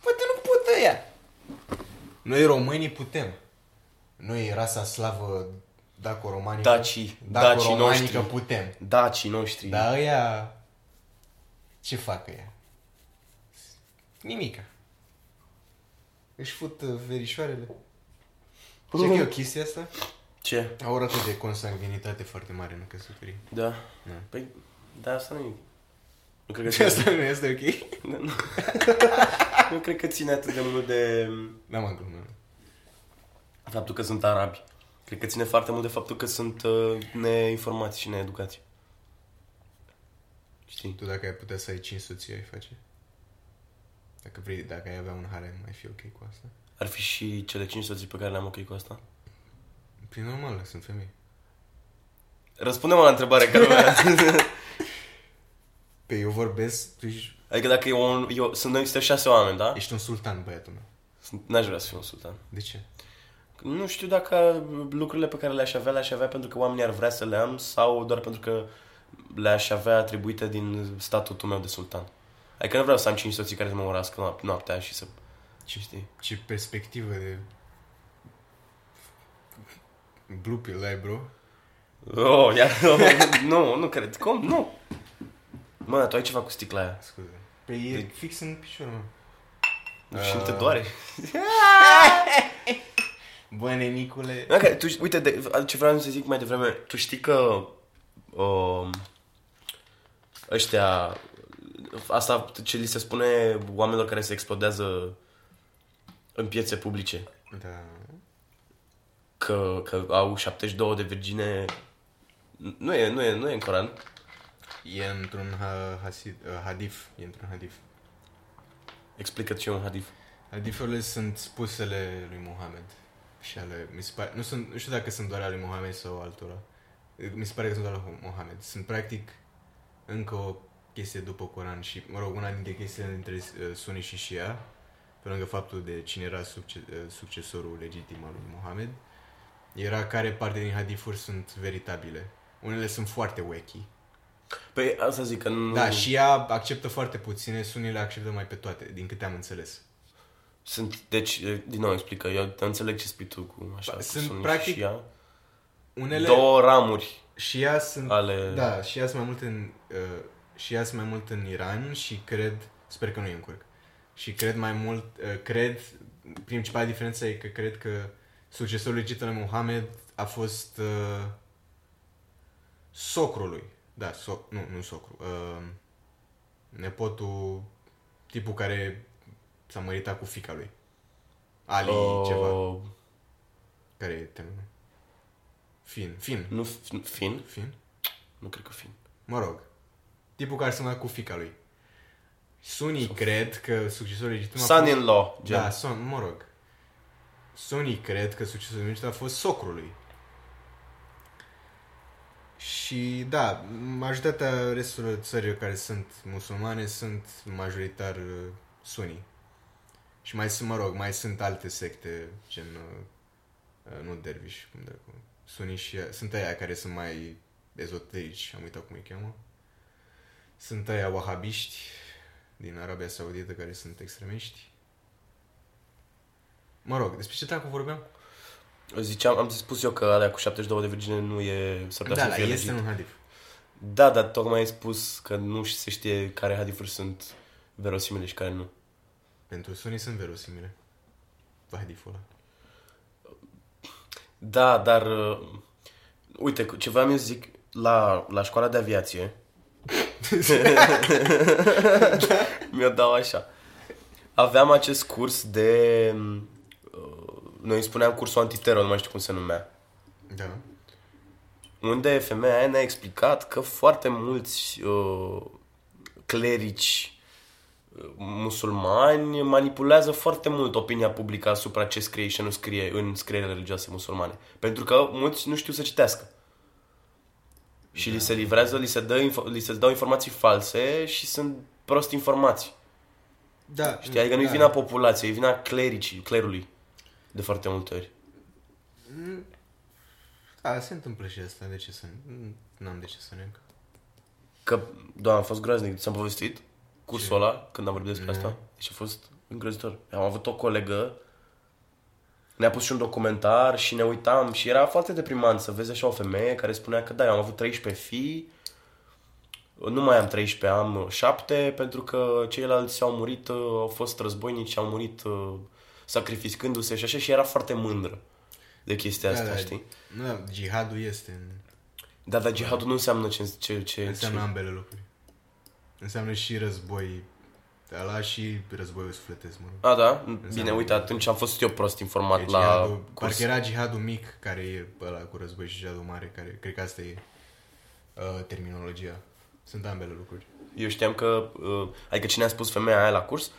Poate nu pot ăia. Noi românii putem. Noi, rasa slavă daco-romanică. Dacii, daco-romanică dacii noștri. putem. Dacii noștri. Dar ăia... Ce fac ăia? Nimica. Își fut uh, verișoarele. Ce că e o chestie asta? Ce? Au o rată de consanguinitate foarte mare în căsătorie. Da. Da. Păi, da, asta nu e. Nu cred că Ce ține, asta nu este ok? nu, nu. nu cred că ține atât de mult de Da, mă, glumă. faptul că sunt arabi. Cred că ține foarte mult de faptul că sunt uh, neinformați și needucați. Știi? Tu dacă ai putea să ai 5 soții, ai face? Dacă vrei, dacă ai avea un harem, mai fi ok cu asta? Ar fi și cele cinci soții pe care le-am ok cu asta? Prin normal, sunt femei. Răspunde-mă la întrebare care mea. Pe eu vorbesc, tu ești, Adică dacă e un, eu, sunt noi suntem șase oameni, da? ești un sultan, băiatul meu. Sunt, n-aș vrea să fiu un sultan. De ce? Nu știu dacă lucrurile pe care le-aș avea, le-aș avea pentru că oamenii ar vrea să le am sau doar pentru că le-aș avea atribuite din statutul meu de sultan. Adică nu vreau să am cinci soții care să mă urască noap- noaptea și să... Ce, Știi? ce perspectivă de... Blue pill ai, bro. Oh, ia, oh, nu, nu cred. Cum? Nu. Mă, tu ai ceva cu sticla aia. Scuze. Pe e De- fix în picior, mă. Și nu te Ah. doare. Bă, nenicule. Okay, tu, uite, de, ce vreau să zic mai devreme, tu știi că um, ăștia, asta ce li se spune oamenilor care se explodează în piețe publice, Da. că, că au 72 de virgine, nu e, nu e, nu e în Coran. E într-un ha- hasid, uh, hadif. E într-un hadif. Explică ce e un hadith. Hadifurile sunt spusele lui Mohamed. Și ale, mi se pare, nu, sunt, nu știu dacă sunt doar ale lui Mohamed sau altora. Mi se pare că sunt doar ale lui Mohamed. Sunt practic încă o chestie după Coran și, mă rog, una dintre chestiile dintre uh, Sunni și Shia, pe lângă faptul de cine era succe, uh, succesorul legitim al lui Mohamed, era care parte din hadifuri sunt veritabile. Unele sunt foarte wacky. Păi asta zic că nu... Da, și ea acceptă foarte puține, Sunni le acceptă mai pe toate, din câte am înțeles. Sunt, deci, din nou explică, eu înțeleg ce spui tu cu așa, cu Sunt, sunni practic, și ea. Unele... Două ramuri Și ea sunt... ale... Da, și ea sunt mai mult în... Uh, și ea sunt mai mult în Iran și cred... Sper că nu e în curc. Și cred mai mult... Uh, cred... Principala diferență e că cred că succesorul legit al lui Mohamed a fost uh, socrul lui. Da, so, nu, nu socru. Uh, nepotul... Tipul care s-a măritat cu fica lui. Ali Oh, ceva. Care e termenul? Fin. Fin. Nu, f- fin? Fin? Nu cred că fin. Mă rog, tipul care se mai cu fica lui. Sunii cred că succesorul legitim a fost... Son-in-law, gen. Da, son, mă rog. Sunii cred că succesorul legitim a fost socrul lui. Și da, majoritatea restul țărilor care sunt musulmane sunt majoritar uh, sunii. Și mai sunt, mă rog, mai sunt alte secte, gen, uh, uh, nu derviș, cum dracu, sunii și, sunt aia care sunt mai ezoterici, am uitat cum îi cheamă. Sunt aia wahabiști din Arabia Saudită care sunt extremiști. Mă rog, despre ce dracu vorbeam? Ziceam, am spus eu că alea cu 72 de virgine nu e... S-ar putea Da, să da, fie este legit. un hadif. Da, dar tocmai ai spus că nu se știe care hadifuri sunt verosimile și care nu. Pentru sunii sunt verosimile. Hadiful ăla. Da, dar... Uh, uite, cu- ce vreau eu să zic, la, la școala de aviație... Mi-o dau așa. Aveam acest curs de... Uh, noi îi spuneam cursul antitero, nu mai știu cum se numea. Da. unde femeia aia ne-a explicat că foarte mulți uh, clerici uh, musulmani manipulează foarte mult opinia publică asupra ce scrie și ce nu scrie în scrierile religioase musulmane. Pentru că mulți nu știu să citească. Și li se livrează, li se, dă, info- li se dau informații false și sunt prost informați. Da. Știi? Adică nu-i da. vina populației, e vina clericii, clerului. De foarte multe ori. Da, se întâmplă și asta, de ce să... Nu am de ce să neg. Că, da, am fost groaznic, ți-am povestit cursul Ce? ăla, când am vorbit despre asta. Deci a fost îngrozitor. Am avut o colegă, ne-a pus și un documentar și ne uitam și era foarte deprimant să vezi așa o femeie care spunea că da, eu am avut 13 fii, nu mai am 13, am 7, pentru că ceilalți au murit, uh, au fost războinici și au murit uh, sacrificându-se și așa și era foarte mândră de chestia asta, da, știi? Nu, da, jihadul este în... Da, dar jihadul nu înseamnă ce... ce, ce, Înseamnă ce... ambele lucruri. Înseamnă și război ăla și războiul sufletesc, mă rog. A, da? Bine, uite, atunci am fost eu prost informat E la jihadul, curs. parcă era jihadul mic, care e ăla cu război și jihadul mare, care cred că asta e uh, terminologia. Sunt ambele lucruri. Eu știam că, uh, adică cine a spus femeia aia la curs,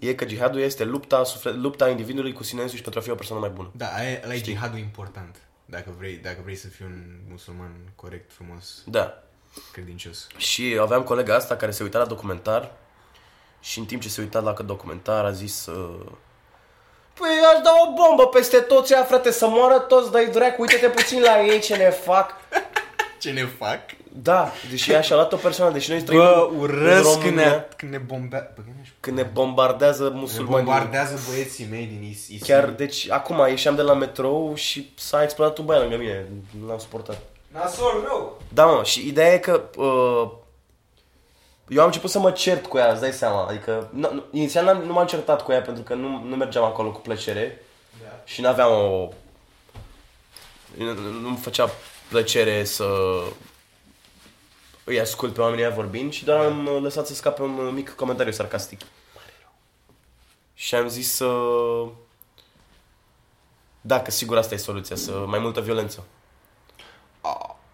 e că jihadul este lupta, suflet, lupta individului cu sine însuși pentru a fi o persoană mai bună. Da, aia, ăla e jihadul important. Dacă vrei, dacă vrei să fii un musulman corect, frumos, Da. credincios. Și aveam colega asta care se uita la documentar și în timp ce se uita la documentar a zis uh, Păi aș da o bombă peste toți ăia, frate, să moară toți, dai dracu, uite-te puțin la ei ce ne fac. Ce ne fac? Da, deși ea și-a luat o persoană, deși noi trăim Bă, în urăsc când România, ne, când ne bombează. Bă, când când ne bombardează ne musulmanii. bombardează băieții mei din Is- ISIL. Chiar, deci, acum ieșeam de la metrou și s-a explodat un băiat lângă mine. Nu l-am suportat. Nasol rău. Da, mă, și ideea e că uh, eu am început să mă cert cu ea, îți dai seama. Adică, nu, nu, inițial n-am, nu m-am certat cu ea pentru că nu, nu mergeam acolo cu plăcere Da. și n-aveam o... Nu, nu-mi făcea plăcere să îi ascult pe oamenii ăia vorbind și doar am uh, lăsat să scape un uh, mic comentariu sarcastic. Și am zis uh, Da, că sigur asta e soluția, să mai multă violență.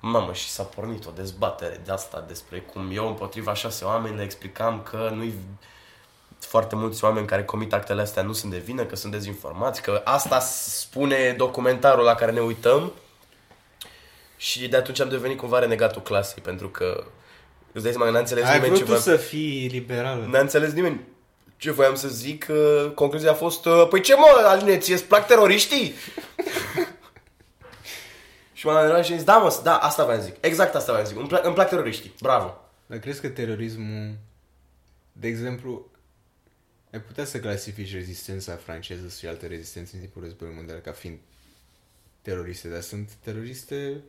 Mamă, și s-a pornit o dezbatere de asta despre cum eu împotriva șase oameni le explicam că nu-i foarte mulți oameni care comit actele astea nu sunt de vină, că sunt dezinformați, că asta spune documentarul la care ne uităm și de atunci am devenit cumva renegatul clasei, pentru că îți dai seama că n-a înțeles Ai nimeni vrut ce tu voiam, să fii liberală. n-a înțeles nimeni ce voiam să zic, uh, concluzia a fost, uh, păi ce mă, Alineț, ție îți plac teroriștii? Și m-am întrebat și am zis, da mă, da, asta voiam să zic, exact asta voiam să zic, îmi plac, îmi plac teroriștii, bravo. Dar crezi că terorismul, de exemplu, ai putea să clasifici rezistența franceză și alte rezistențe în timpul războiului mondial ca fiind teroriste, dar sunt teroriste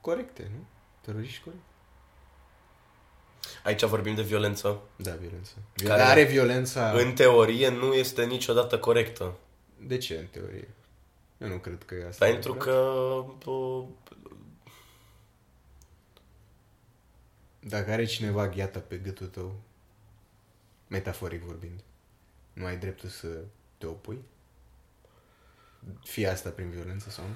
corecte, nu? Teroriști corecte. Aici vorbim de violență. Da, violență. Care- Care are violența... În teorie nu este niciodată corectă. De ce, în teorie? Eu nu cred că e asta. Pentru adevărat. că uh, Dacă are cineva gheata pe gâtul tău, metaforic vorbind, nu ai dreptul să te opui? Fie asta prin violență sau nu?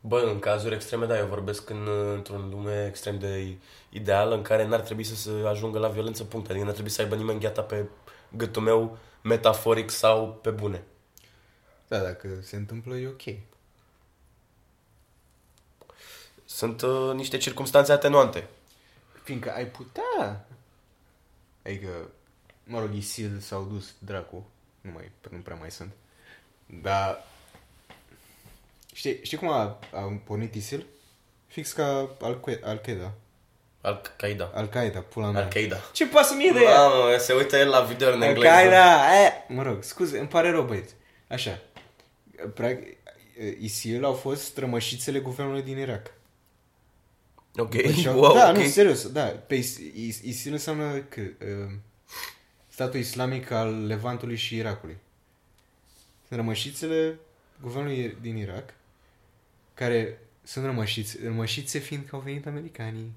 Bă, în cazuri extreme, da, eu vorbesc în, într-un lume extrem de ideal în care n-ar trebui să se ajungă la violență, punct. Adică n-ar trebui să aibă nimeni gheata pe gâtul meu, metaforic sau pe bune. Da, dacă se întâmplă, e ok. Sunt uh, niște circunstanțe atenuante. Fiindcă ai putea... Adică, mă rog, ISIL s-au dus dracu. Nu, mai, nu prea mai sunt. Dar... Știi, știi cum a, a pornit ISIL? Fix ca Al- Al-Qaeda. Al-Qaeda. Al-Qaeda, pula mea. Al-Qaeda. Ce pasă mie de ea? Mamă, se uită el la video în engleză. Al-Qaeda, e, mă rog, scuze, îmi pare rău, băieți. Așa. Practic, ISIL au fost rămășițele guvernului din Irak. Ok, Și-au- wow, da, ok. nu, serios, da. Pe Is- Is- ISIL înseamnă că, uh, statul islamic al Levantului și Irakului. Sunt rămășițele guvernului din Irak, care sunt rămășițe, rămășițe fiind că au venit americanii.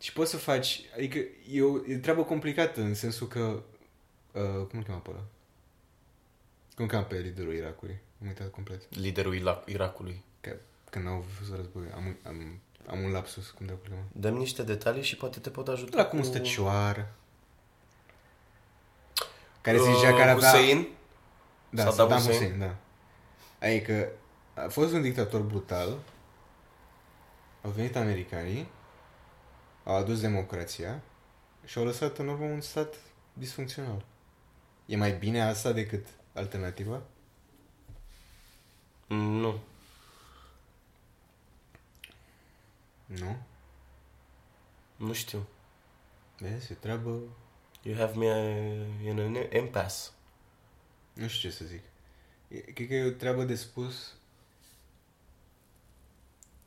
Și poți să faci, adică e o, e o treabă complicată în sensul că, uh, cum îl cheamă pe ăla? Cum îl cheamă pe liderul Irakului? Am uitat complet. Liderul Ila- Irakului. Că, când au fost război, am, am, am un lapsus, cum de-a cheamă. Dăm niște detalii și poate te pot ajuta La cum cu- stă cioară. Care se zicea Uh, care avea... Hussein? Da, Saddam Saddam Hussein? Hussein, da. Adică a fost un dictator brutal. Au venit americanii, au adus democrația și au lăsat în urmă un stat disfuncțional. E mai bine asta decât alternativa? Nu. Nu? Nu știu. Vezi, e treabă... You have me uh, in an impasse. Nu știu ce să zic. E- Cred că e o treabă de spus.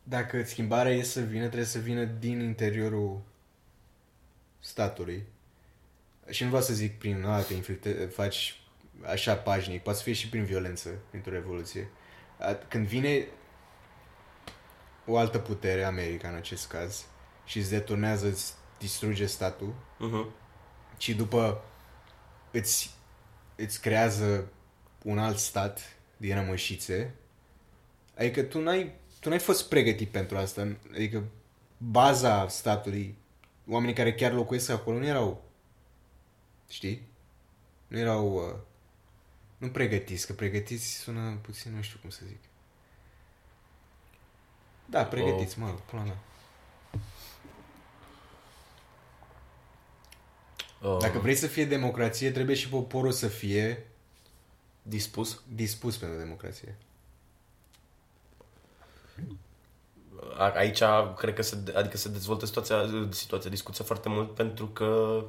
Dacă schimbarea e să vină, trebuie să vină din interiorul statului. Și nu vreau să zic prin, a, te inflicte, faci așa pașnic, poate să fie și prin violență, printr-o revoluție. A- Când vine o altă putere, America în acest caz, și îți deturnează, îți distruge statul, Mhm. și după îți, îți creează un alt stat din rămășițe, adică tu n-ai, tu n-ai fost pregătit pentru asta. Adică baza statului, oamenii care chiar locuiesc acolo nu erau, știi? Nu erau, uh, nu pregătiți, că pregătiți sună puțin, nu știu cum să zic. Da, pregătiți, mă, până la Uh, Dacă vrei să fie democrație, trebuie și poporul să fie Dispus. dispus pentru democrație. A- Aici cred că se, adică se dezvoltă situația, situația, discuția foarte mult pentru că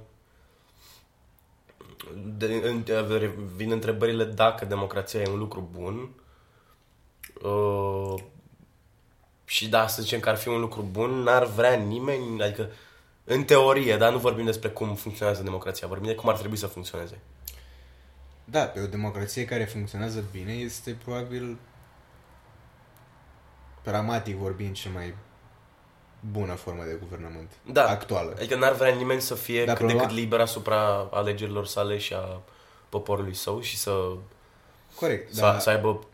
de, în, vin întrebările dacă democrația e un lucru bun uh, și da, să zicem că ar fi un lucru bun, n-ar vrea nimeni, adică în teorie, dar nu vorbim despre cum funcționează democrația, vorbim de cum ar trebui să funcționeze. Da, pe o democrație care funcționează bine este probabil pragmatic vorbind cea mai bună formă de guvernământ Da. actuală. Adică n-ar vrea nimeni să fie Da, cât de problema- cât liber asupra alegerilor sale și a poporului său și să, Corect, să, da, să aibă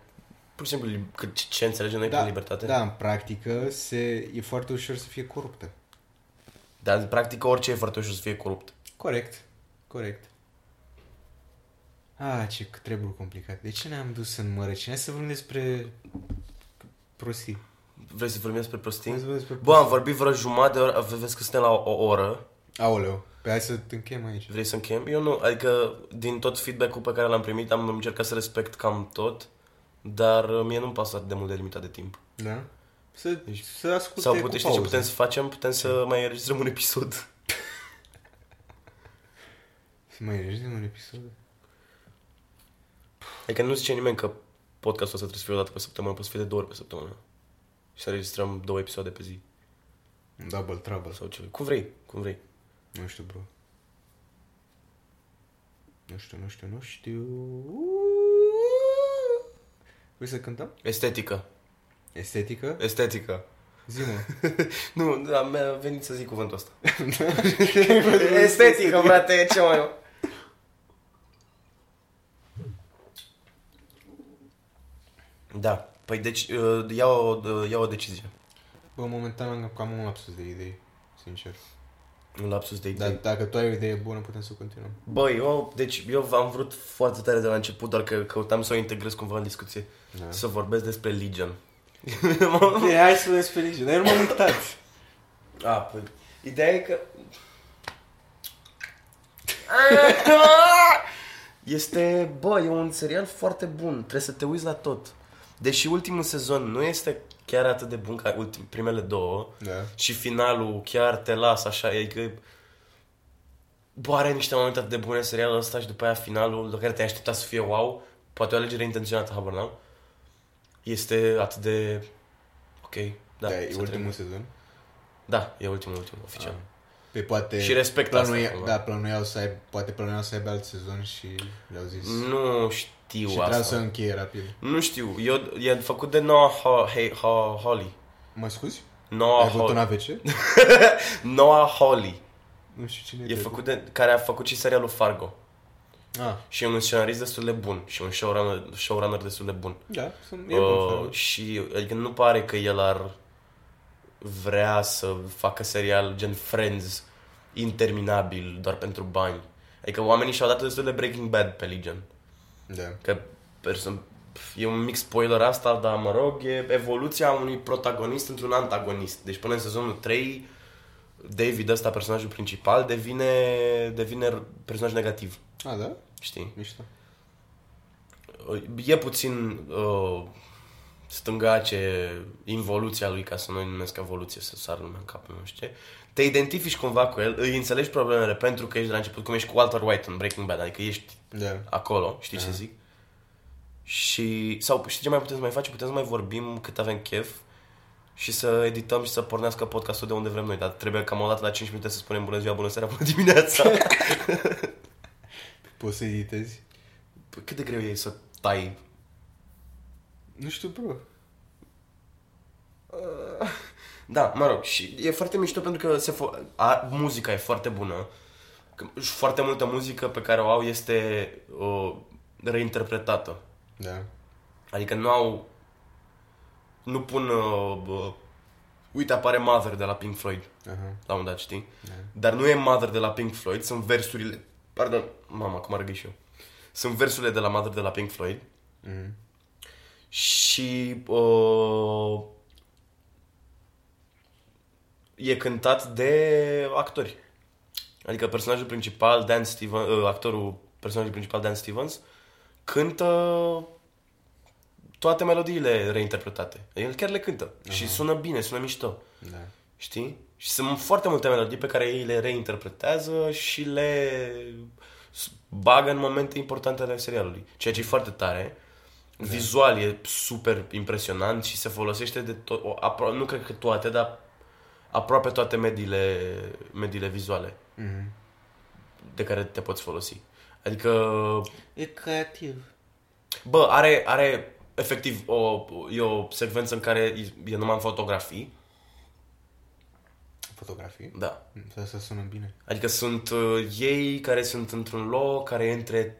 pur și simplu li- cât- ce, ce înțelegem noi da, prin libertate. da, în practică se, e foarte ușor să fie coruptă. Dar în practică orice e foarte ușor să fie corupt. Corect, corect. Ah, ce treburi complicat. De ce ne-am dus în mărăcine? Hai să vorbim despre prostii. Vrei să vorbim despre prostii? Hai să vorbim despre Bă, am prostii. vorbit vreo jumătate de oră, vezi că suntem la o, o oră. Aoleu, pe hai să te închem aici. Vrei să încheiem? Eu nu, adică din tot feedback-ul pe care l-am primit am încercat să respect cam tot, dar uh, mie nu-mi pasă atât de mult de limita de timp. Da? Să, să asculte Sau cu putem, știi ce pauză. putem să facem? Putem să mai înregistrăm un episod. Să mai registrăm un episod? Adică nu zice nimeni că podcastul ăsta trebuie să fie o dată pe săptămână, poate să fie de două ori pe săptămână. Și să înregistrăm două episoade pe zi. Un double trouble. Sau ce. Cum vrei, cum vrei. Nu știu, bro. Nu știu, nu știu, nu știu. Vrei să cântăm? Estetică. Estetică? Estetică. Zi-mă. Nu, da, mi-a venit să zic cuvântul ăsta. Estetică, frate, e ce mai... Da, păi deci uh, ia o, uh, ia o decizie. Bă, momentan am cam un lapsus de idei, sincer. Un lapsus de Dar idei. dacă tu ai o idee bună, putem să continuăm. Băi, eu, deci eu am vrut foarte tare de la început, doar că căutam să o integrez cumva în discuție. Da. Să vorbesc despre Legion. Ok, hai să vezi felice. Dar eu nu m-am uitat. A, păi, ideea e că... Este, bă, e un serial foarte bun, trebuie să te uiți la tot. Deși ultimul sezon nu este chiar atât de bun ca ultim, primele două Da. și finalul chiar te lasă așa, e că... Bă, are niște momente atât de bune serialul ăsta și după aia finalul la care te-ai aștepta să fie wow, poate o alegere intenționată, habar n-am. Este atât de... Ok, da. Da, e să ultimul termin. sezon. Da, e ultimul, ultimul, oficial. Ah. Pe poate... Și respect asta, planuia, cumva. Da, planuiau să aibă, poate planuiau să aibă alt sezon și le-au zis. Nu știu și asta. trebuia să încheie rapid. Nu știu. Eu, e făcut de Noah Ho- Hey, Ho- Hawley. Mă scuzi? Noah Ai avut un Hawley. AVC? Noah Hawley. Nu știu cine E făcut de, care a făcut și serialul Fargo. Ah, Și e un scenarist destul de bun. Și un showrunner, showrunner destul de bun. da, sunt, e bun Uh, Fargo. și adică nu pare că el ar vrea să facă serial gen Friends interminabil doar pentru bani. Adică oamenii și-au dat destul de Breaking Bad pe Legion. Da. Că perso- e un mic spoiler asta, dar mă rog, e evoluția unui protagonist într-un antagonist. Deci până în sezonul 3, David ăsta, personajul principal, devine, devine personaj negativ. A, da? Știi? Mișto. E puțin uh, stângace, involuția lui, ca să nu-i numesc evoluție, să sar lumea în cap, nu știu ce, te identifici cumva cu el, îi înțelegi problemele pentru că ești de la început, cum ești cu Walter White în Breaking Bad, adică ești Da. acolo, știi ce zic? Și, sau știi ce mai putem să mai facem? Putem să mai vorbim cât avem chef și să edităm și să pornească podcastul de unde vrem noi, dar trebuie cam o dată la 5 minute să spunem bună ziua, bună seara, bună dimineața. Poți să editezi? Păi Cât de greu e să tai Nu știu, bro. Da, mă rog, și e foarte mișto pentru că se fo- a, muzica e foarte bună. Că- și Foarte multă muzică pe care o au este uh, reinterpretată. Da. Adică nu au... Nu pun... Uh, uh, uite, apare Mother de la Pink Floyd, Aha. la un dat, știi? Da. Dar nu e Mother de la Pink Floyd, sunt versurile... Pardon, mama, cum ar și eu. Sunt versurile de la Mother de la Pink Floyd Mhm. Și uh, e cântat de actori. Adică personajul principal, Dan Stevens, uh, actorul, personajul principal, Dan Stevens, cântă toate melodiile reinterpretate. El chiar le cântă și sună bine, sună mișto. Da. Știi? Și sunt foarte multe melodii pe care ei le reinterpretează și le s- bagă în momente importante ale serialului. Ceea ce e foarte tare. Vizual e super impresionant și se folosește de tot, o- apro- nu cred că toate, dar aproape toate mediile, mediile vizuale Mhm. de care te poți folosi. Adică, E creativ. bă, are, are efectiv o, e o secvență în care e, e numai în fotografii. Fotografii? Da. Mm, Asta sună bine. Adică sunt uh, ei care sunt într-un loc care e între...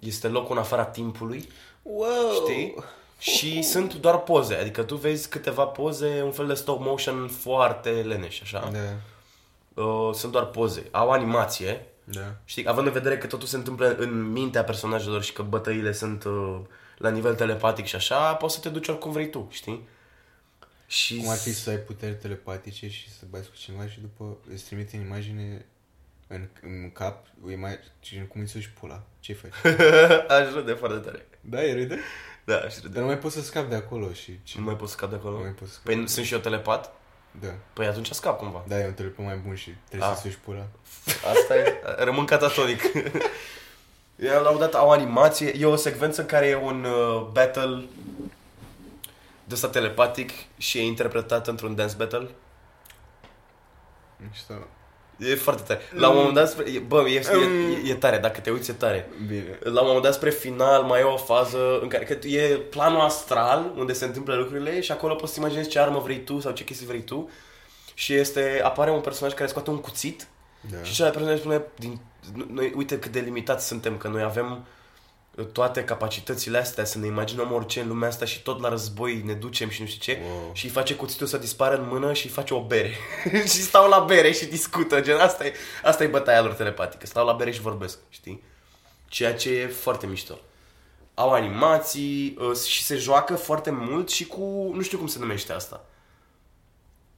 Este locul în afara timpului, Wow! știi? Și sunt doar poze, adică tu vezi câteva poze, un fel de stop motion foarte leneș, așa. Da. Uh, sunt doar poze. Au animație, Da. știi? Având în vedere că totul se întâmplă în mintea personajelor și că bătăile sunt uh, la nivel telepatic și așa, poți să te duci oricum vrei tu, știi? Și Cum ar fi să ai puteri telepatice și să bați cu cineva și după îți trimite în imagine în, în cap, o imagine cum îi suși pula. Ce faci? Aș râde foarte tare. da, e râde? Da, aș râde. Dar nu mai poți să scapi de acolo și ce? Nu mai pot scap de acolo? Nu mai poți să scapi. Păi sunt și eu telepat? Da. Păi atunci scap cumva. Da, e un telefon mai bun și trebuie Ah. să suși pula. Asta e, rămân catatonic. Eu la un dat au animație, e o secvență în care e un uh, battle de ăsta telepatic și e interpretat într-un dance battle. Mișto. E foarte tare. La un moment dat, spre, e- bă, e, e, e, tare, dacă te uiți e tare. Bine. La un moment dat spre final mai e o fază în care că e planul astral unde se întâmplă lucrurile și acolo poți să imaginezi ce armă vrei tu sau ce chestii vrei tu. Și este, apare un personaj care scoate un cuțit Da. și celălalt personaj spune, din, noi, uite cât de limitați suntem, că noi avem toate capacitățile astea să ne imaginăm orice în lumea asta și tot la război ne ducem și nu știu ce Wow. și îi face cuțitul să dispară în mână și îi face o bere. Și stau la bere și discută gen asta e, asta e bătaia lor telepatică. Stau la bere și vorbesc știi? Ceea ce e foarte mișto. Au animații uh, și se joacă foarte mult și cu nu știu cum se numește asta.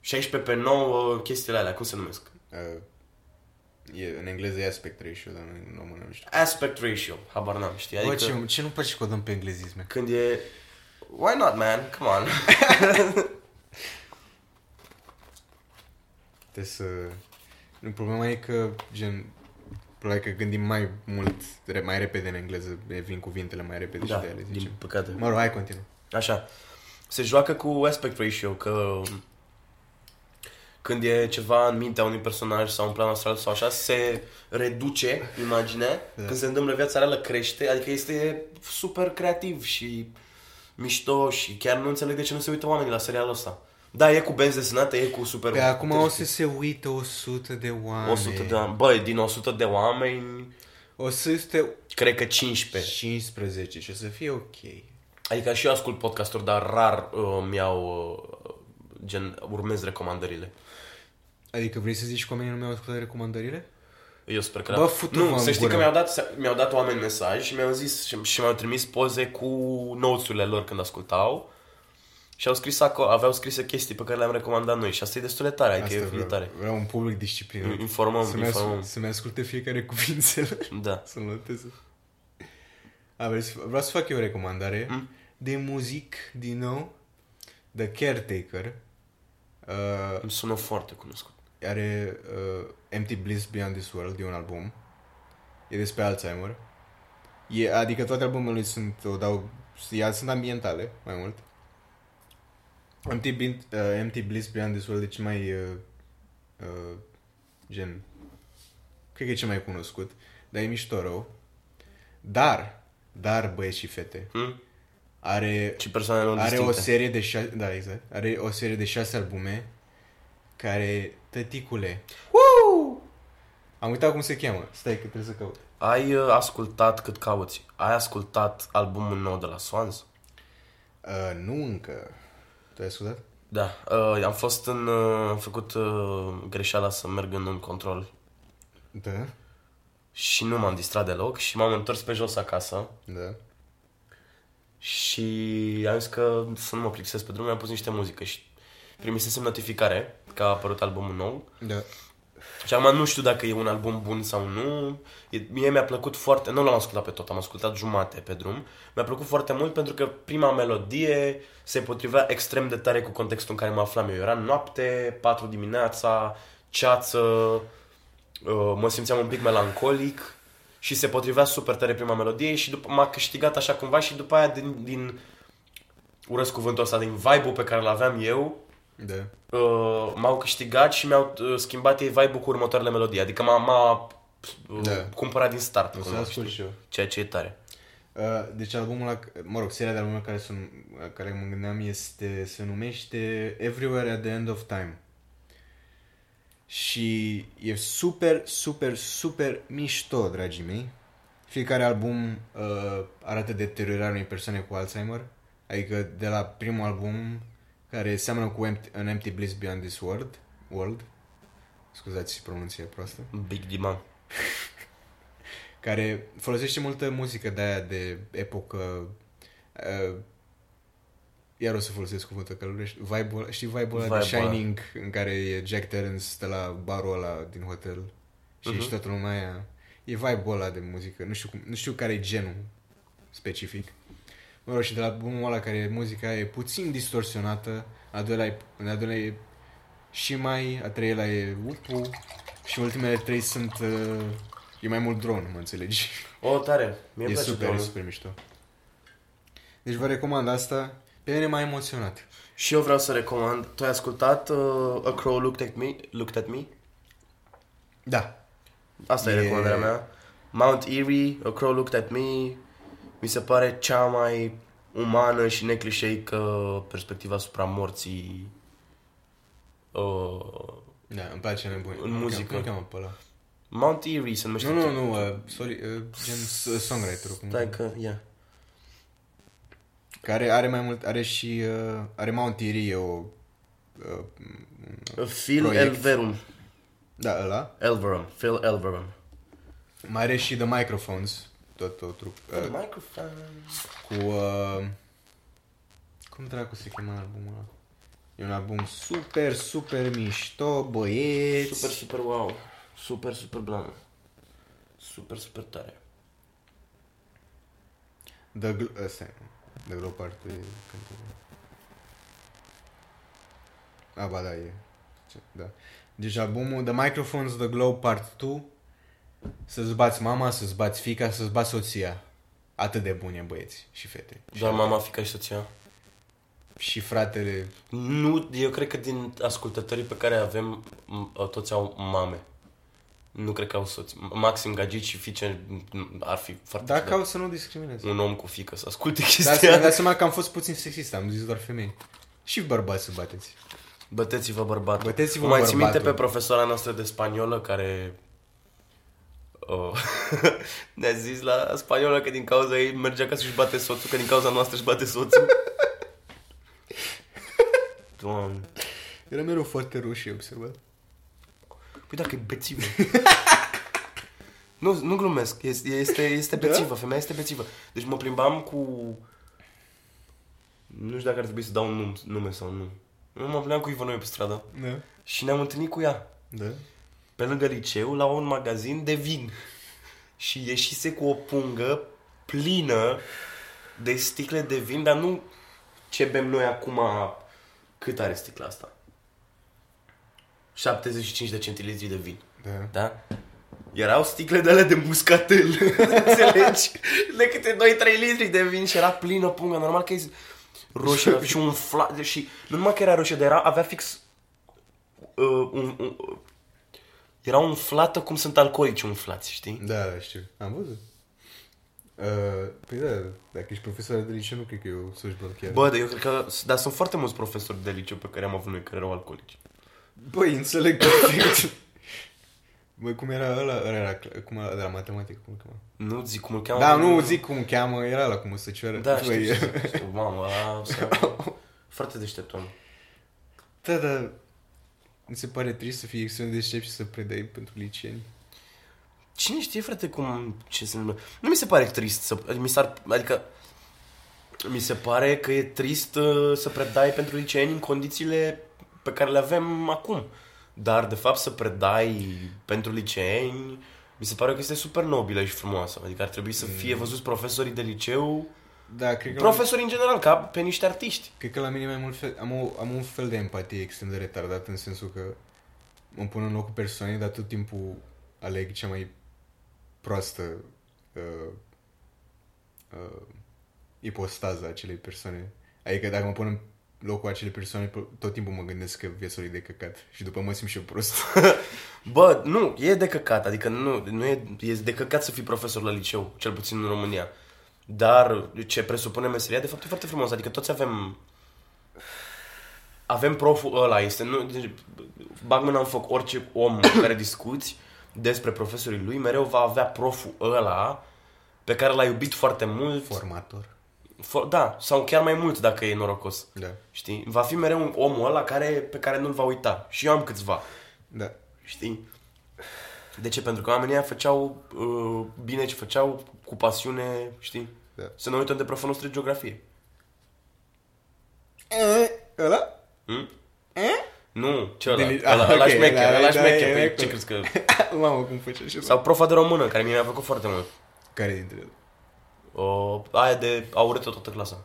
16 pe 9 chestiile alea cum se numesc? Uh, e, în engleză e aspect ratio, dar în română nu știu. aspect ratio habar n-am știi Bă, adică ce, ce nu place că o dăm pe englezisme? când e why not man come on Trebuie să... Nu, problema e că, gen, probabil că gândim mai mult, re- mai repede în engleză, ne vin cuvintele mai repede da și de ele din zicem. păcate Mă rog, hai continuă. Așa. Se joacă cu aspect ratio, că când e ceva în mintea unui personaj sau în plan astral sau așa, se reduce imaginea, Da. când se întâmplă viața reală crește, adică este super creativ și mișto și chiar nu înțeleg de ce nu se uită oamenii la serialul ăsta. Da, e cu benzi desenate, e cu super... Pe acum o să se uită 100 de oameni. 100 de oameni. Băi, din 100 de oameni, O să te... cred că 15. 15 și o să fie ok. Adică și eu ascult podcasturi, dar rar uh, mi-au... Uh, gen, urmez recomandările. Adică vrei să zici că oamenii nu mi-au ascultat recomandările? Eu sper că Bă, da. futu-vă Nu, în să știi gură. că mi-au dat, mi-au dat oameni mesaj și mi-au zis și, și mi-au trimis poze cu notes-urile lor când ascultau. Și au scris acolo, aveau scrise chestii pe care le-am recomandat noi și asta e destul de tare, adică e, e vreau, tare. vreau un public disciplinat. Informăm, să-mi, informăm. Ascult, să-mi asculte fiecare cuvințele. Da. Să-l noteze. A, vrei să, vreau să fac eu o recomandare. Mm. de muzic din nou, The Caretaker. Uh, Îmi sună foarte cunoscut. Are uh, Empty Bliss Beyond This World, e un album. E despre Alzheimer. E, adică toate albumele lui sunt, o dau, ia, sunt ambientale, mai mult. Empty, Bin- uh, Empty Bliss Beyond This World e cel mai, uh, uh, gen, cred că e cel mai cunoscut, dar e mișto rău. Dar, dar băieți și fete, Hm? are Și persoane non are o distincte. serie de șase, da, exact. Are o serie de șase albume care, tăticule, Woo! am uitat cum se cheamă. Stai că trebuie să caut. Ai uh, ascultat cât cauți? Ai ascultat albumul nou de la Swans? Uh, nu încă. Tu ai ascultat? Da. Uh, am fost în... Uh, am făcut uh, greșeala să merg în un control Da. și nu m-am distrat deloc și m-am întors pe jos acasă Da. și am zis că să nu mă plictisesc pe drum, mi-am pus niște muzică și primisesem notificare că a apărut albumul nou Da. Și acum nu știu dacă e un album bun sau nu. E, mie mi-a plăcut foarte... Nu l-am ascultat pe tot, am ascultat jumate pe drum. Mi-a plăcut foarte mult pentru că prima melodie se potrivea extrem de tare cu contextul în care mă aflam eu. Era noapte, 4 dimineața, ceață, uh, mă simțeam un pic melancolic și se potrivea super tare prima melodie și după m-a câștigat așa cumva și după aia din, din urăsc cuvântul ăsta, din vibe-ul pe care l-aveam eu, Da. uh, m-au câștigat și mi-au uh, schimbat ei vibe-ul cu următoarele melodii. Adică m-a, m-a uh, Da. cumpărat din start. O să cumva, ascult știi? și eu. Ceea ce e tare. Uh, deci albumul ăla, mă rog, seria de albume care, sunt, care mă gândeam este, se numește Everywhere at the End of Time. Și e super, super, super mișto, dragii mei. Fiecare album uh, arată deteriorarea unei persoane cu Alzheimer. Adică de la primul album, care seamănă cu Empty, An Empty Bliss Beyond This World, World scuzați pronunția proastă, Big Diman. care folosește multă muzică de aia de epocă uh, iar o să folosesc cuvântul călărești vibe-ul, ăla- știi vibe-ul ăla de Vibe-ul ăla. Shining în care e Jack Terrence stă la barul ăla din hotel și Mhm. uh-huh. toată lumea aia e vibe-ul ăla de muzică nu știu, cum, nu știu care e genul specific mă rog și de la albumul ăla care muzica e puțin distorsionată a doilea e, a doilea e și mai a treilea e upu și ultimele trei sunt uh, e mai mult drone, mă înțelegi? O, tare. Mie e place super, e dronul. super mișto. Deci vă recomand asta. Pe mine m-a emoționat. Și eu vreau să recomand. Tu ai ascultat uh, A Crow Looked at Me? Looked at Me? Da. Asta e, E- recomandarea mea. Mount Erie, A Crow Looked at Me. Mi se pare cea mai umană și neclișeică perspectiva asupra morții uh, Da, îmi place nebun. În muzică. Cum cheamă pe ăla? Mount Erie se numește. Nu, nu, nu, uh, sorry, uh, gen s- songwriter-ul. Cum Stai că, ia. Care are mai mult, are și, uh, are Mount Erie, e o, uh, Phil Proiect. Elverum. da, ăla. Elverum. Phil Elverum. Mai are și The Microphones, tot o trup, uh, Microphone. cu, uh, cum dracu se cheamă albumul ăla? E un album super, super mișto, băieți. Super, super wow. Super, super blană. Super, super tare. The Gl- ăsta e. The Glow Part e pentru... A, ba da, e. Ce- Da. Deci albumul The Microphones The Glow Part 2 Să-ți bați mama, să-ți bați fica, să-ți bați soția. Atât de bune băieți și fete. Și, Doar mama, fica și soția. și fratele. Nu, eu cred că din ascultătorii pe care avem, m- toți au mame. Nu cred că au soți. Maxim gagici și fiice m, ar fi foarte Dacă ciudat. au să nu discrimineze. un om cu fică să asculte Dar chestia. să dați seama că am fost puțin sexist, am zis doar femei. Și bărbați să bateți. Băteți-vă bărbatul. Băteți-vă Mai ții minte bărbatul. pe profesoara noastră de spaniolă care uh, ne-a zis la spaniolă că din cauza ei mergea ca să-și bate soțul, că din cauza noastră își bate soțul. Doamne. Era mereu foarte roșie, observat. Păi dacă e bețivă. nu, nu glumesc. Este, este, este Da? bețivă. Femeia este bețivă. Deci mă plimbam cu... Nu știu dacă ar trebui să dau un nume, nume sau nu. Nu mă plimbam cu Ivanoie pe stradă. Da. Și ne-am întâlnit cu ea. Da. Pe lângă liceu, la un magazin de vin. Și ieșise cu o pungă plină de sticle de vin, dar nu ce bem noi acum. Cât are sticla asta? 75 de centilitri de vin. Da. Da? Erau sticle de alea de muscatel, înțelegi? De câte 2-3 litri de vin și era plină pungă. Normal că e roșie și un flat. Și nu numai că era roșie, dar era, avea fix... Uh, un, un, uh, era umflată cum sunt alcoolici umflați, știi? Da, da, știu. Am văzut. Uh, păi da, dacă ești profesor de liceu, nu cred că e o slujbă chiar. Bă, dar eu cred că... Dar sunt foarte mulți profesori de liceu pe care am avut noi care erau alcoolici. Băi, înțeleg perfect. Băi, cum era ăla, ăla era, cum era de la matematică, cum îl chema? Nu zic cum îl cheamă. Da, nu zic cum îl cheamă, era la cum o să cioară. Da, știu, Băi, știu, știu, știu. Mamă, ăla... Foarte deștept om. Da, da. Mi se pare trist să fii extrem de deștept și să predai pentru liceeni. Cine știe, frate, cum... Ce se numește? Nu mi se pare trist să... Mi s-ar, adică... Mi se pare că e trist uh, să predai pentru liceeni în condițiile pe care le avem acum. Dar, de fapt, să predai pentru liceeni, mi se pare că este super nobilă și frumoasă. Adică ar trebui să fie văzuți profesorii de liceu, Da, cred că, profesori în general, ca pe niște artiști. cred că la mine mai mult fel, am, o, am un fel de empatie extrem de retardat în sensul că mă pun în locul persoanei, dar tot timpul aleg cea mai proastă uh, uh, ipostază a acelei persoane. Adică dacă mă pun în locul acelei persoane, tot timpul mă gândesc că viața lui e de căcat și după mă simt și eu prost. Bă, nu, e de căcat, adică nu, nu e, e de căcat să fii profesor la liceu, cel puțin în România. Dar ce presupune meseria, de fapt e foarte frumos, adică toți avem avem proful ăla, este, nu, deci, bag mâna în foc, orice om cu care discuți despre profesorii lui, mereu va avea proful ăla pe care l-a iubit foarte mult. Formator. For, da, sau chiar mai mult dacă e norocos. Da. Știi? Va fi mereu un omul ăla care, pe care nu-l va uita. Și eu am câțiva. Da. Știi? De ce? Pentru că oamenii ăia făceau uh, bine ce făceau, cu pasiune, știi? Da. Să ne uităm de proful nostru de geografie. Ăla? Hm? Nu, ce ăla? Deli- ăla, Ah, ăla ok, șmecher, da, ăla da, șmecher. e Păi, corect. ce crezi că... Mamă, cum face așa? Sau profa de română, care mie mi-a plăcut foarte mult. Care dintre ele? O, aia de a urât toată clasa.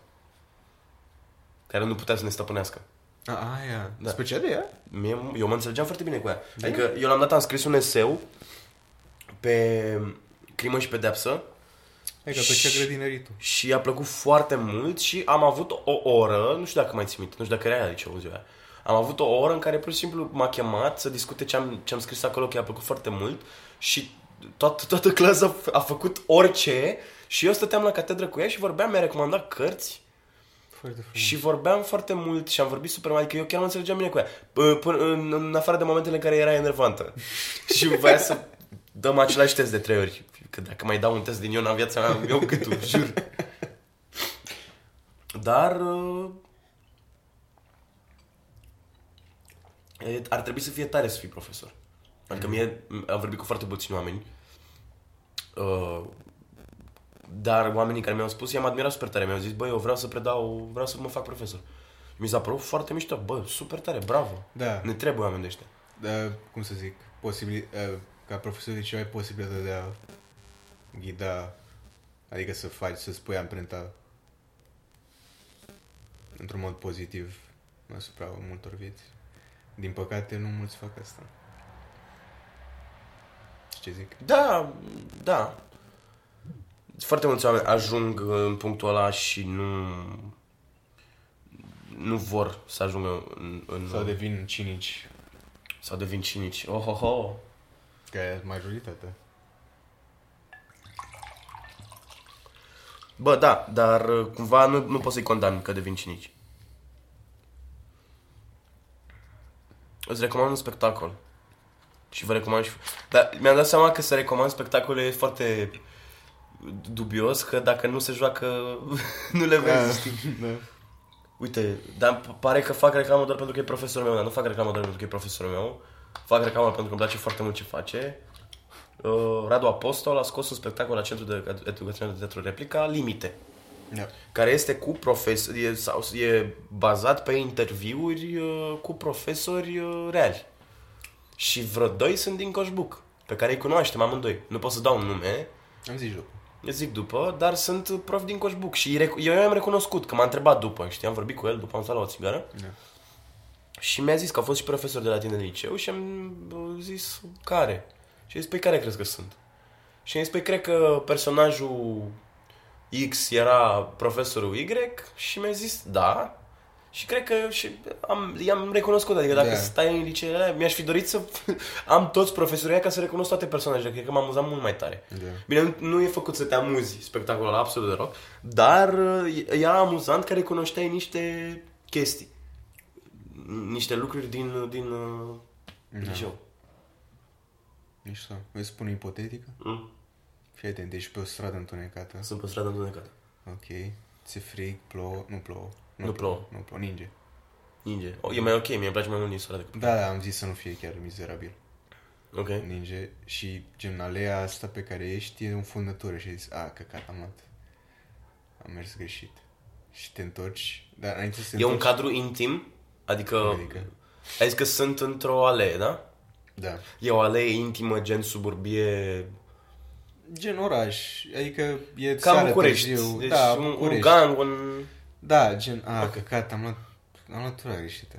Care nu putea să ne stăpânească. A, aia. Da. Special de ea? Mie, eu mă înțelegeam foarte bine cu ea. Adică eu la un dat am scris un eseu pe crimă și pedeapsă Hai că pe ce grădinăritul. și a plăcut foarte mult și am avut o oră, nu știu dacă mai ții minte, nu știu dacă era aici o ziua aia. Am avut o oră în care pur și simplu m-a chemat să discute ce am, ce am scris acolo, că i-a plăcut foarte mult și toată, toată clasa a făcut orice și eu stăteam la catedră cu ea și vorbeam, mi-a recomandat cărți Foarte frumos. și vorbeam foarte mult și am vorbit super mult, adică eu chiar mă înțelegeam bine cu ea. P- Până în, în afară de momentele în care era enervantă. și voia să dăm același test de trei ori. Că dacă mai dau un test din Iona în viața mea, îmi iau gâtul, jur. Dar... uh, e- Ar trebui să fie tare să fii profesor. Adică mie am vorbit cu foarte puțini oameni. Uh, dar oamenii care mi-au spus, i-am admirat super tare. Mi-au zis, băi, eu vreau să predau, vreau să mă fac profesor. Mi s-a părut foarte mișto. Bă, super tare, bravo. Da. Ne trebuie oameni de ăștia. Da, cum să zic, posibil, uh, ca profesor de ce ai posibilitatea de a ghida, adică să faci, să spui amprenta într-un mod pozitiv asupra multor vieți. Din păcate, nu mulți fac asta. Știi ce zic? Da, da. Foarte mulți oameni ajung în punctul ăla și nu nu vor să ajungă în... în Sau devin cinici, sau devin cinici. Oh, oh, oh. care e majoritatea. Bă, da, dar uh, cumva nu, nu poți să-i condamni că devin cinici. Îți recomand un spectacol. Și vă recomand și... Dar mi-am dat seama că să recomand spectacole e foarte dubios, că dacă nu se joacă, nu le vezi, știi? da. Uite, dar p- pare că fac reclamă doar pentru că e profesorul meu, dar nu fac reclamă doar pentru că e profesorul meu. Fac reclamă pentru că îmi place foarte mult ce face. Uh, Radu Apostol a scos un spectacol la Centrul de Educație de Teatru Replica, Limite, Da. care este cu profesori, e, sau, e bazat pe interviuri uh, cu profesori uh, reali. Și vreo doi sunt din Coșbuc, pe care îi cunoaștem amândoi. Nu pot să dau un nume, Am zis loc. zic după, dar sunt prof din Coșbuc și rec- eu i-am recunoscut, că m-a întrebat după, știi, am vorbit cu el după, am stat la o țigară Da. și mi-a zis că a fost și profesor de la tine în liceu și am bă, zis, care? Și a zis, păi care crezi că sunt? Și am zis, păi cred că personajul X era profesorul Y și mi-a zis, da. Și cred că și am, i-am recunoscut, adică dacă Da. stai în liceele, mi-aș fi dorit să am toți profesorii aia ca să recunosc toate personajele. Cred că m-am amuzat mult mai tare. Da. Bine, nu, nu e făcut să te amuzi spectacolul ăla, absolut deloc, dar uh, era amuzant că recunoșteai niște chestii. Niște lucruri din, din uh, Da. liceu. Mișto. Îți spun o ipotetică? Mm. Fii atent, ești pe o stradă întunecată. Sunt pe stradă întunecată. Ok. Ți frig, plouă, nu plouă. Nu plouă. Nu plouă, ninge. Ninge. O, e mai ok, mie îmi place mai mult din soare decât... Da, da, am zis să nu fie chiar mizerabil. Ok. Ninge și gen aleea asta pe care ești e înfundătură și ai zis, a, căcat, am luat. Am mers greșit. Și te întorci, dar înainte să te E un întorci... cadru intim? Adică... Adică? Ai zis că sunt într-o alee, da? Da. E o alee intimă, gen suburbie... Gen oraș, adică e Ca seară București. târziu. Deci da, un, un București. gang, un... Da, gen, a, Ok. okay. căcat, am luat, am luat tura greșită.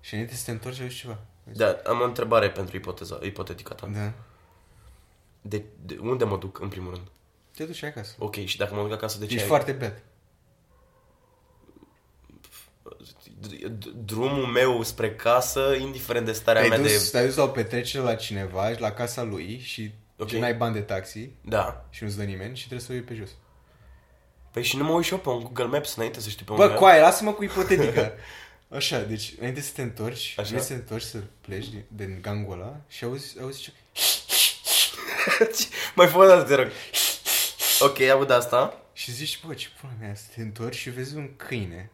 Și înainte să te întorci, auzi ceva. Da, am o întrebare pentru ipoteza, ipotetica ta. Da. De, de, unde mă duc, în primul rând? Te duci acasă. Ok, și dacă mă duc acasă, de ce Ești ai- foarte bad. D- d- drumul meu spre casă, indiferent de starea Te-ai mea dus, de... te-ai dus la o petrecere la cineva, la casa lui și Ok. okay. n-ai bani de taxi Da. și nu-ți dă nimeni și trebuie să o iei pe jos. Păi și nu mă uit și eu pe un Google Maps înainte să știu pe Bă, unde... coaie, lasă-mă cu ipotetică. Așa, deci înainte să te întorci, Așa. Așa. să te întorci să pleci din, din gangul ăla și auzi, auzi ce... Mai fă o dată, te rog. Ok, aud asta. Și zici, bă, ce pula mea, să te întorci și vezi un câine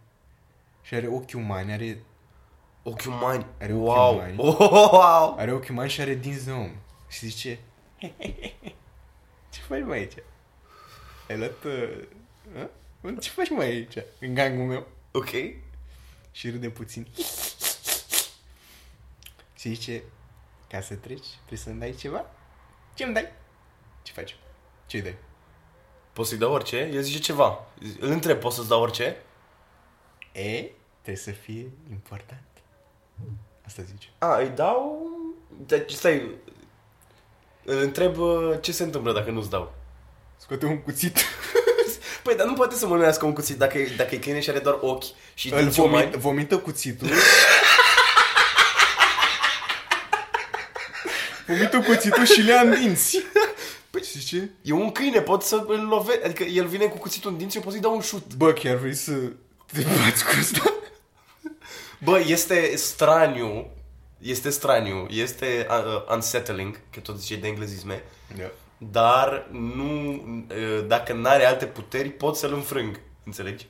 și are ochi umani, are, Ochi umani. Are ochi wow. umani. Wow. are ochi umani și are dinți de om. Și zice, ce faci mai aici? Ai luat... Uh, uh? Ce faci mai aici, în gangul meu? Ok. Și râde puțin. Și zice, ca să treci, trebuie să-mi dai ceva? Ce-mi dai? Ce faci? Ce-i dai? Poți să-i dau orice? El zice ceva. Îl întreb, poți să-ți dau orice? E, trebuie să fie important. Asta zice. A, îi dau... Deci, stai... Îl întreb uh, ce se întâmplă dacă nu-ți dau. Scoate un cuțit. Păi, dar nu poate să mânuiască un cuțit dacă, e- dacă e câine și are doar ochi și Îl dinți vomit, umani. vomită cuțitul. vomită cuțitul și le ia în dinți. Păi, știi ce? E un câine, pot să îl lovesc. Adică el vine cu cuțitul în dinți, eu pot să-i dau un șut. Bă, chiar vrei să te bați cu asta? Bă, este straniu. Este straniu. Este uh, unsettling, că tot zice de englezisme. Da. Dar nu... Uh, dacă n-are alte puteri, pot să-l înfrâng. Înțelegi?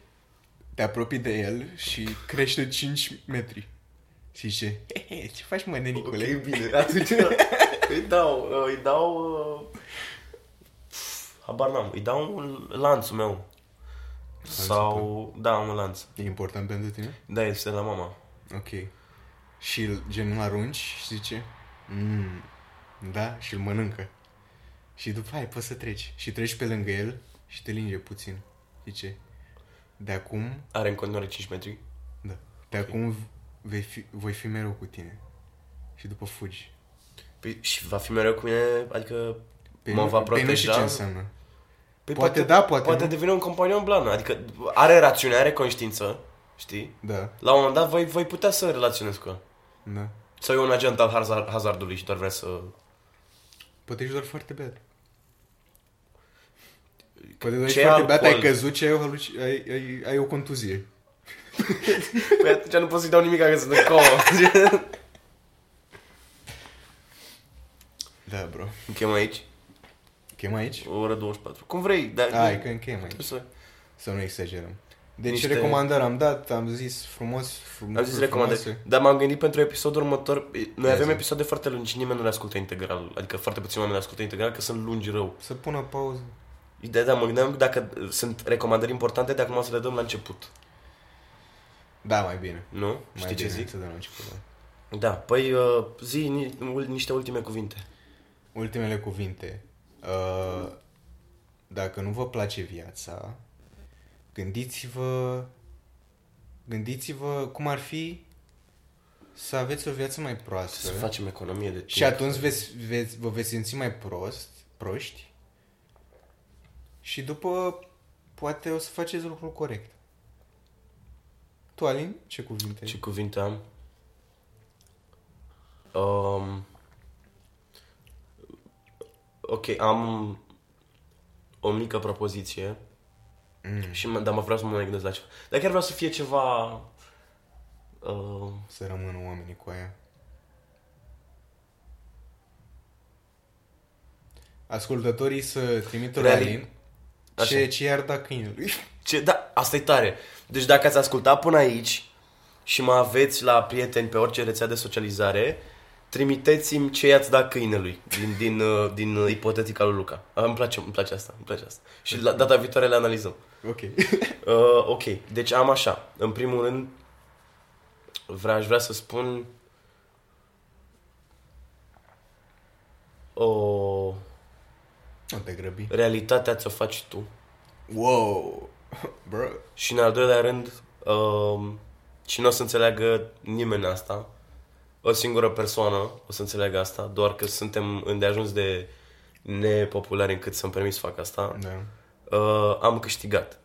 Te apropii de el și crește 5 metri. Și zice, he, he, ce faci mă, nenicule? Ok, bine. Atunci îi dau... Uh, îi dau... Uh, habar n-am. Îi dau un lanțul meu. Sau... Da, un lanț. E important pentru tine? Da, este la mama. Ok. Și îl gen îl arunci și zice, mm, da, și îl mănâncă. Și după aia poți să treci. Și treci pe lângă el și te linge puțin. Zice, de acum, Are în continuare 5 metri. da, de acum vei fi, voi fi mereu cu tine. Și după fugi. Păi, și va fi mereu cu mine, adică Pe mă nu, va pe nu știu proteja. ce înseamnă. Păi Poate da, poate Poate nu. devine un companion blană, adică are rațiune, are conștiință, știi? Da, La un moment dat voi, voi putea să relaționezi cu el. da. Sau e un agent al hazard, hazardului și doar vrea să... Poate ești doar foarte bad. Poate doar Ce ești foarte bad, ai alcool? căzut și ai o, haluci- ai, ai, ai o contuzie. Păi atunci nu pot să-i dau nimic că sunt în comă. Da, bro. Închem aici, Chem aici? o oră 24. Cum vrei, dar... Hai că închem aici. Trebuie să... Să nu exagerăm. Deci Niște- Niște... recomandări am dat, am zis frumos, frumos Am zis recomandări. Dar m-am gândit pentru episodul următor. Noi Ia avem zi. episoade foarte lungi și nimeni nu le ascultă integral. Adică foarte puțini oameni le ascultă integral, că sunt lungi rău. Să pună pauză. Ideea, da, mă gândeam dacă sunt recomandări importante, de acum să le dăm la început. Da, mai bine. Nu? Mai Știi ce bine zic? Să dăm la început, da. Da, păi uh, zi ni- ul- niște ultime cuvinte. Ultimele cuvinte. Uh, dacă nu vă place viața, gândiți-vă gândiți-vă cum ar fi să aveți o viață mai proastă. Să facem economie de timp. Și atunci veți, veți, vă veți simți mai prost, proști și după poate o să faceți lucrul corect. Tu, Alin, ce cuvinte? Ce cuvinte am? Um, ok, am o mică propoziție, Mm, și mă, dar mă vreau să mă mai gândesc la ceva. Dar chiar vreau să fie ceva... Uh, să rămână oamenii cu aia. Ascultătorii să trimită la Reali- Alin Așa. ce, ce i-ar da câinelui. ce, da, asta e tare. Deci dacă ați ascultat până aici și mă aveți la prieteni pe orice rețea de socializare, trimiteți-mi ce i-ați dat câinelui din, din, uh, din uh, ipotetica lui Luca. Ah, Îmi place, îmi place asta, îmi place asta. Și la data viitoare le analizăm. Ok. Uh, ok, deci am așa. În primul rând, vreau, aș vrea să spun o Nu te grăbi. realitatea ți-o faci tu. Wow. Bro. Și în al doilea rând, um, și nu o să înțeleagă nimeni asta, o singură persoană o să înțeleagă asta, doar că suntem îndeajuns de nepopulari încât să-mi permis să fac asta. Da. Uh, am câștigat.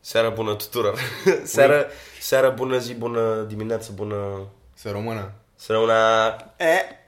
Seara bună tuturor! seara, seara bună zi, bună dimineață, bună... Să rămână. Să rămână... E.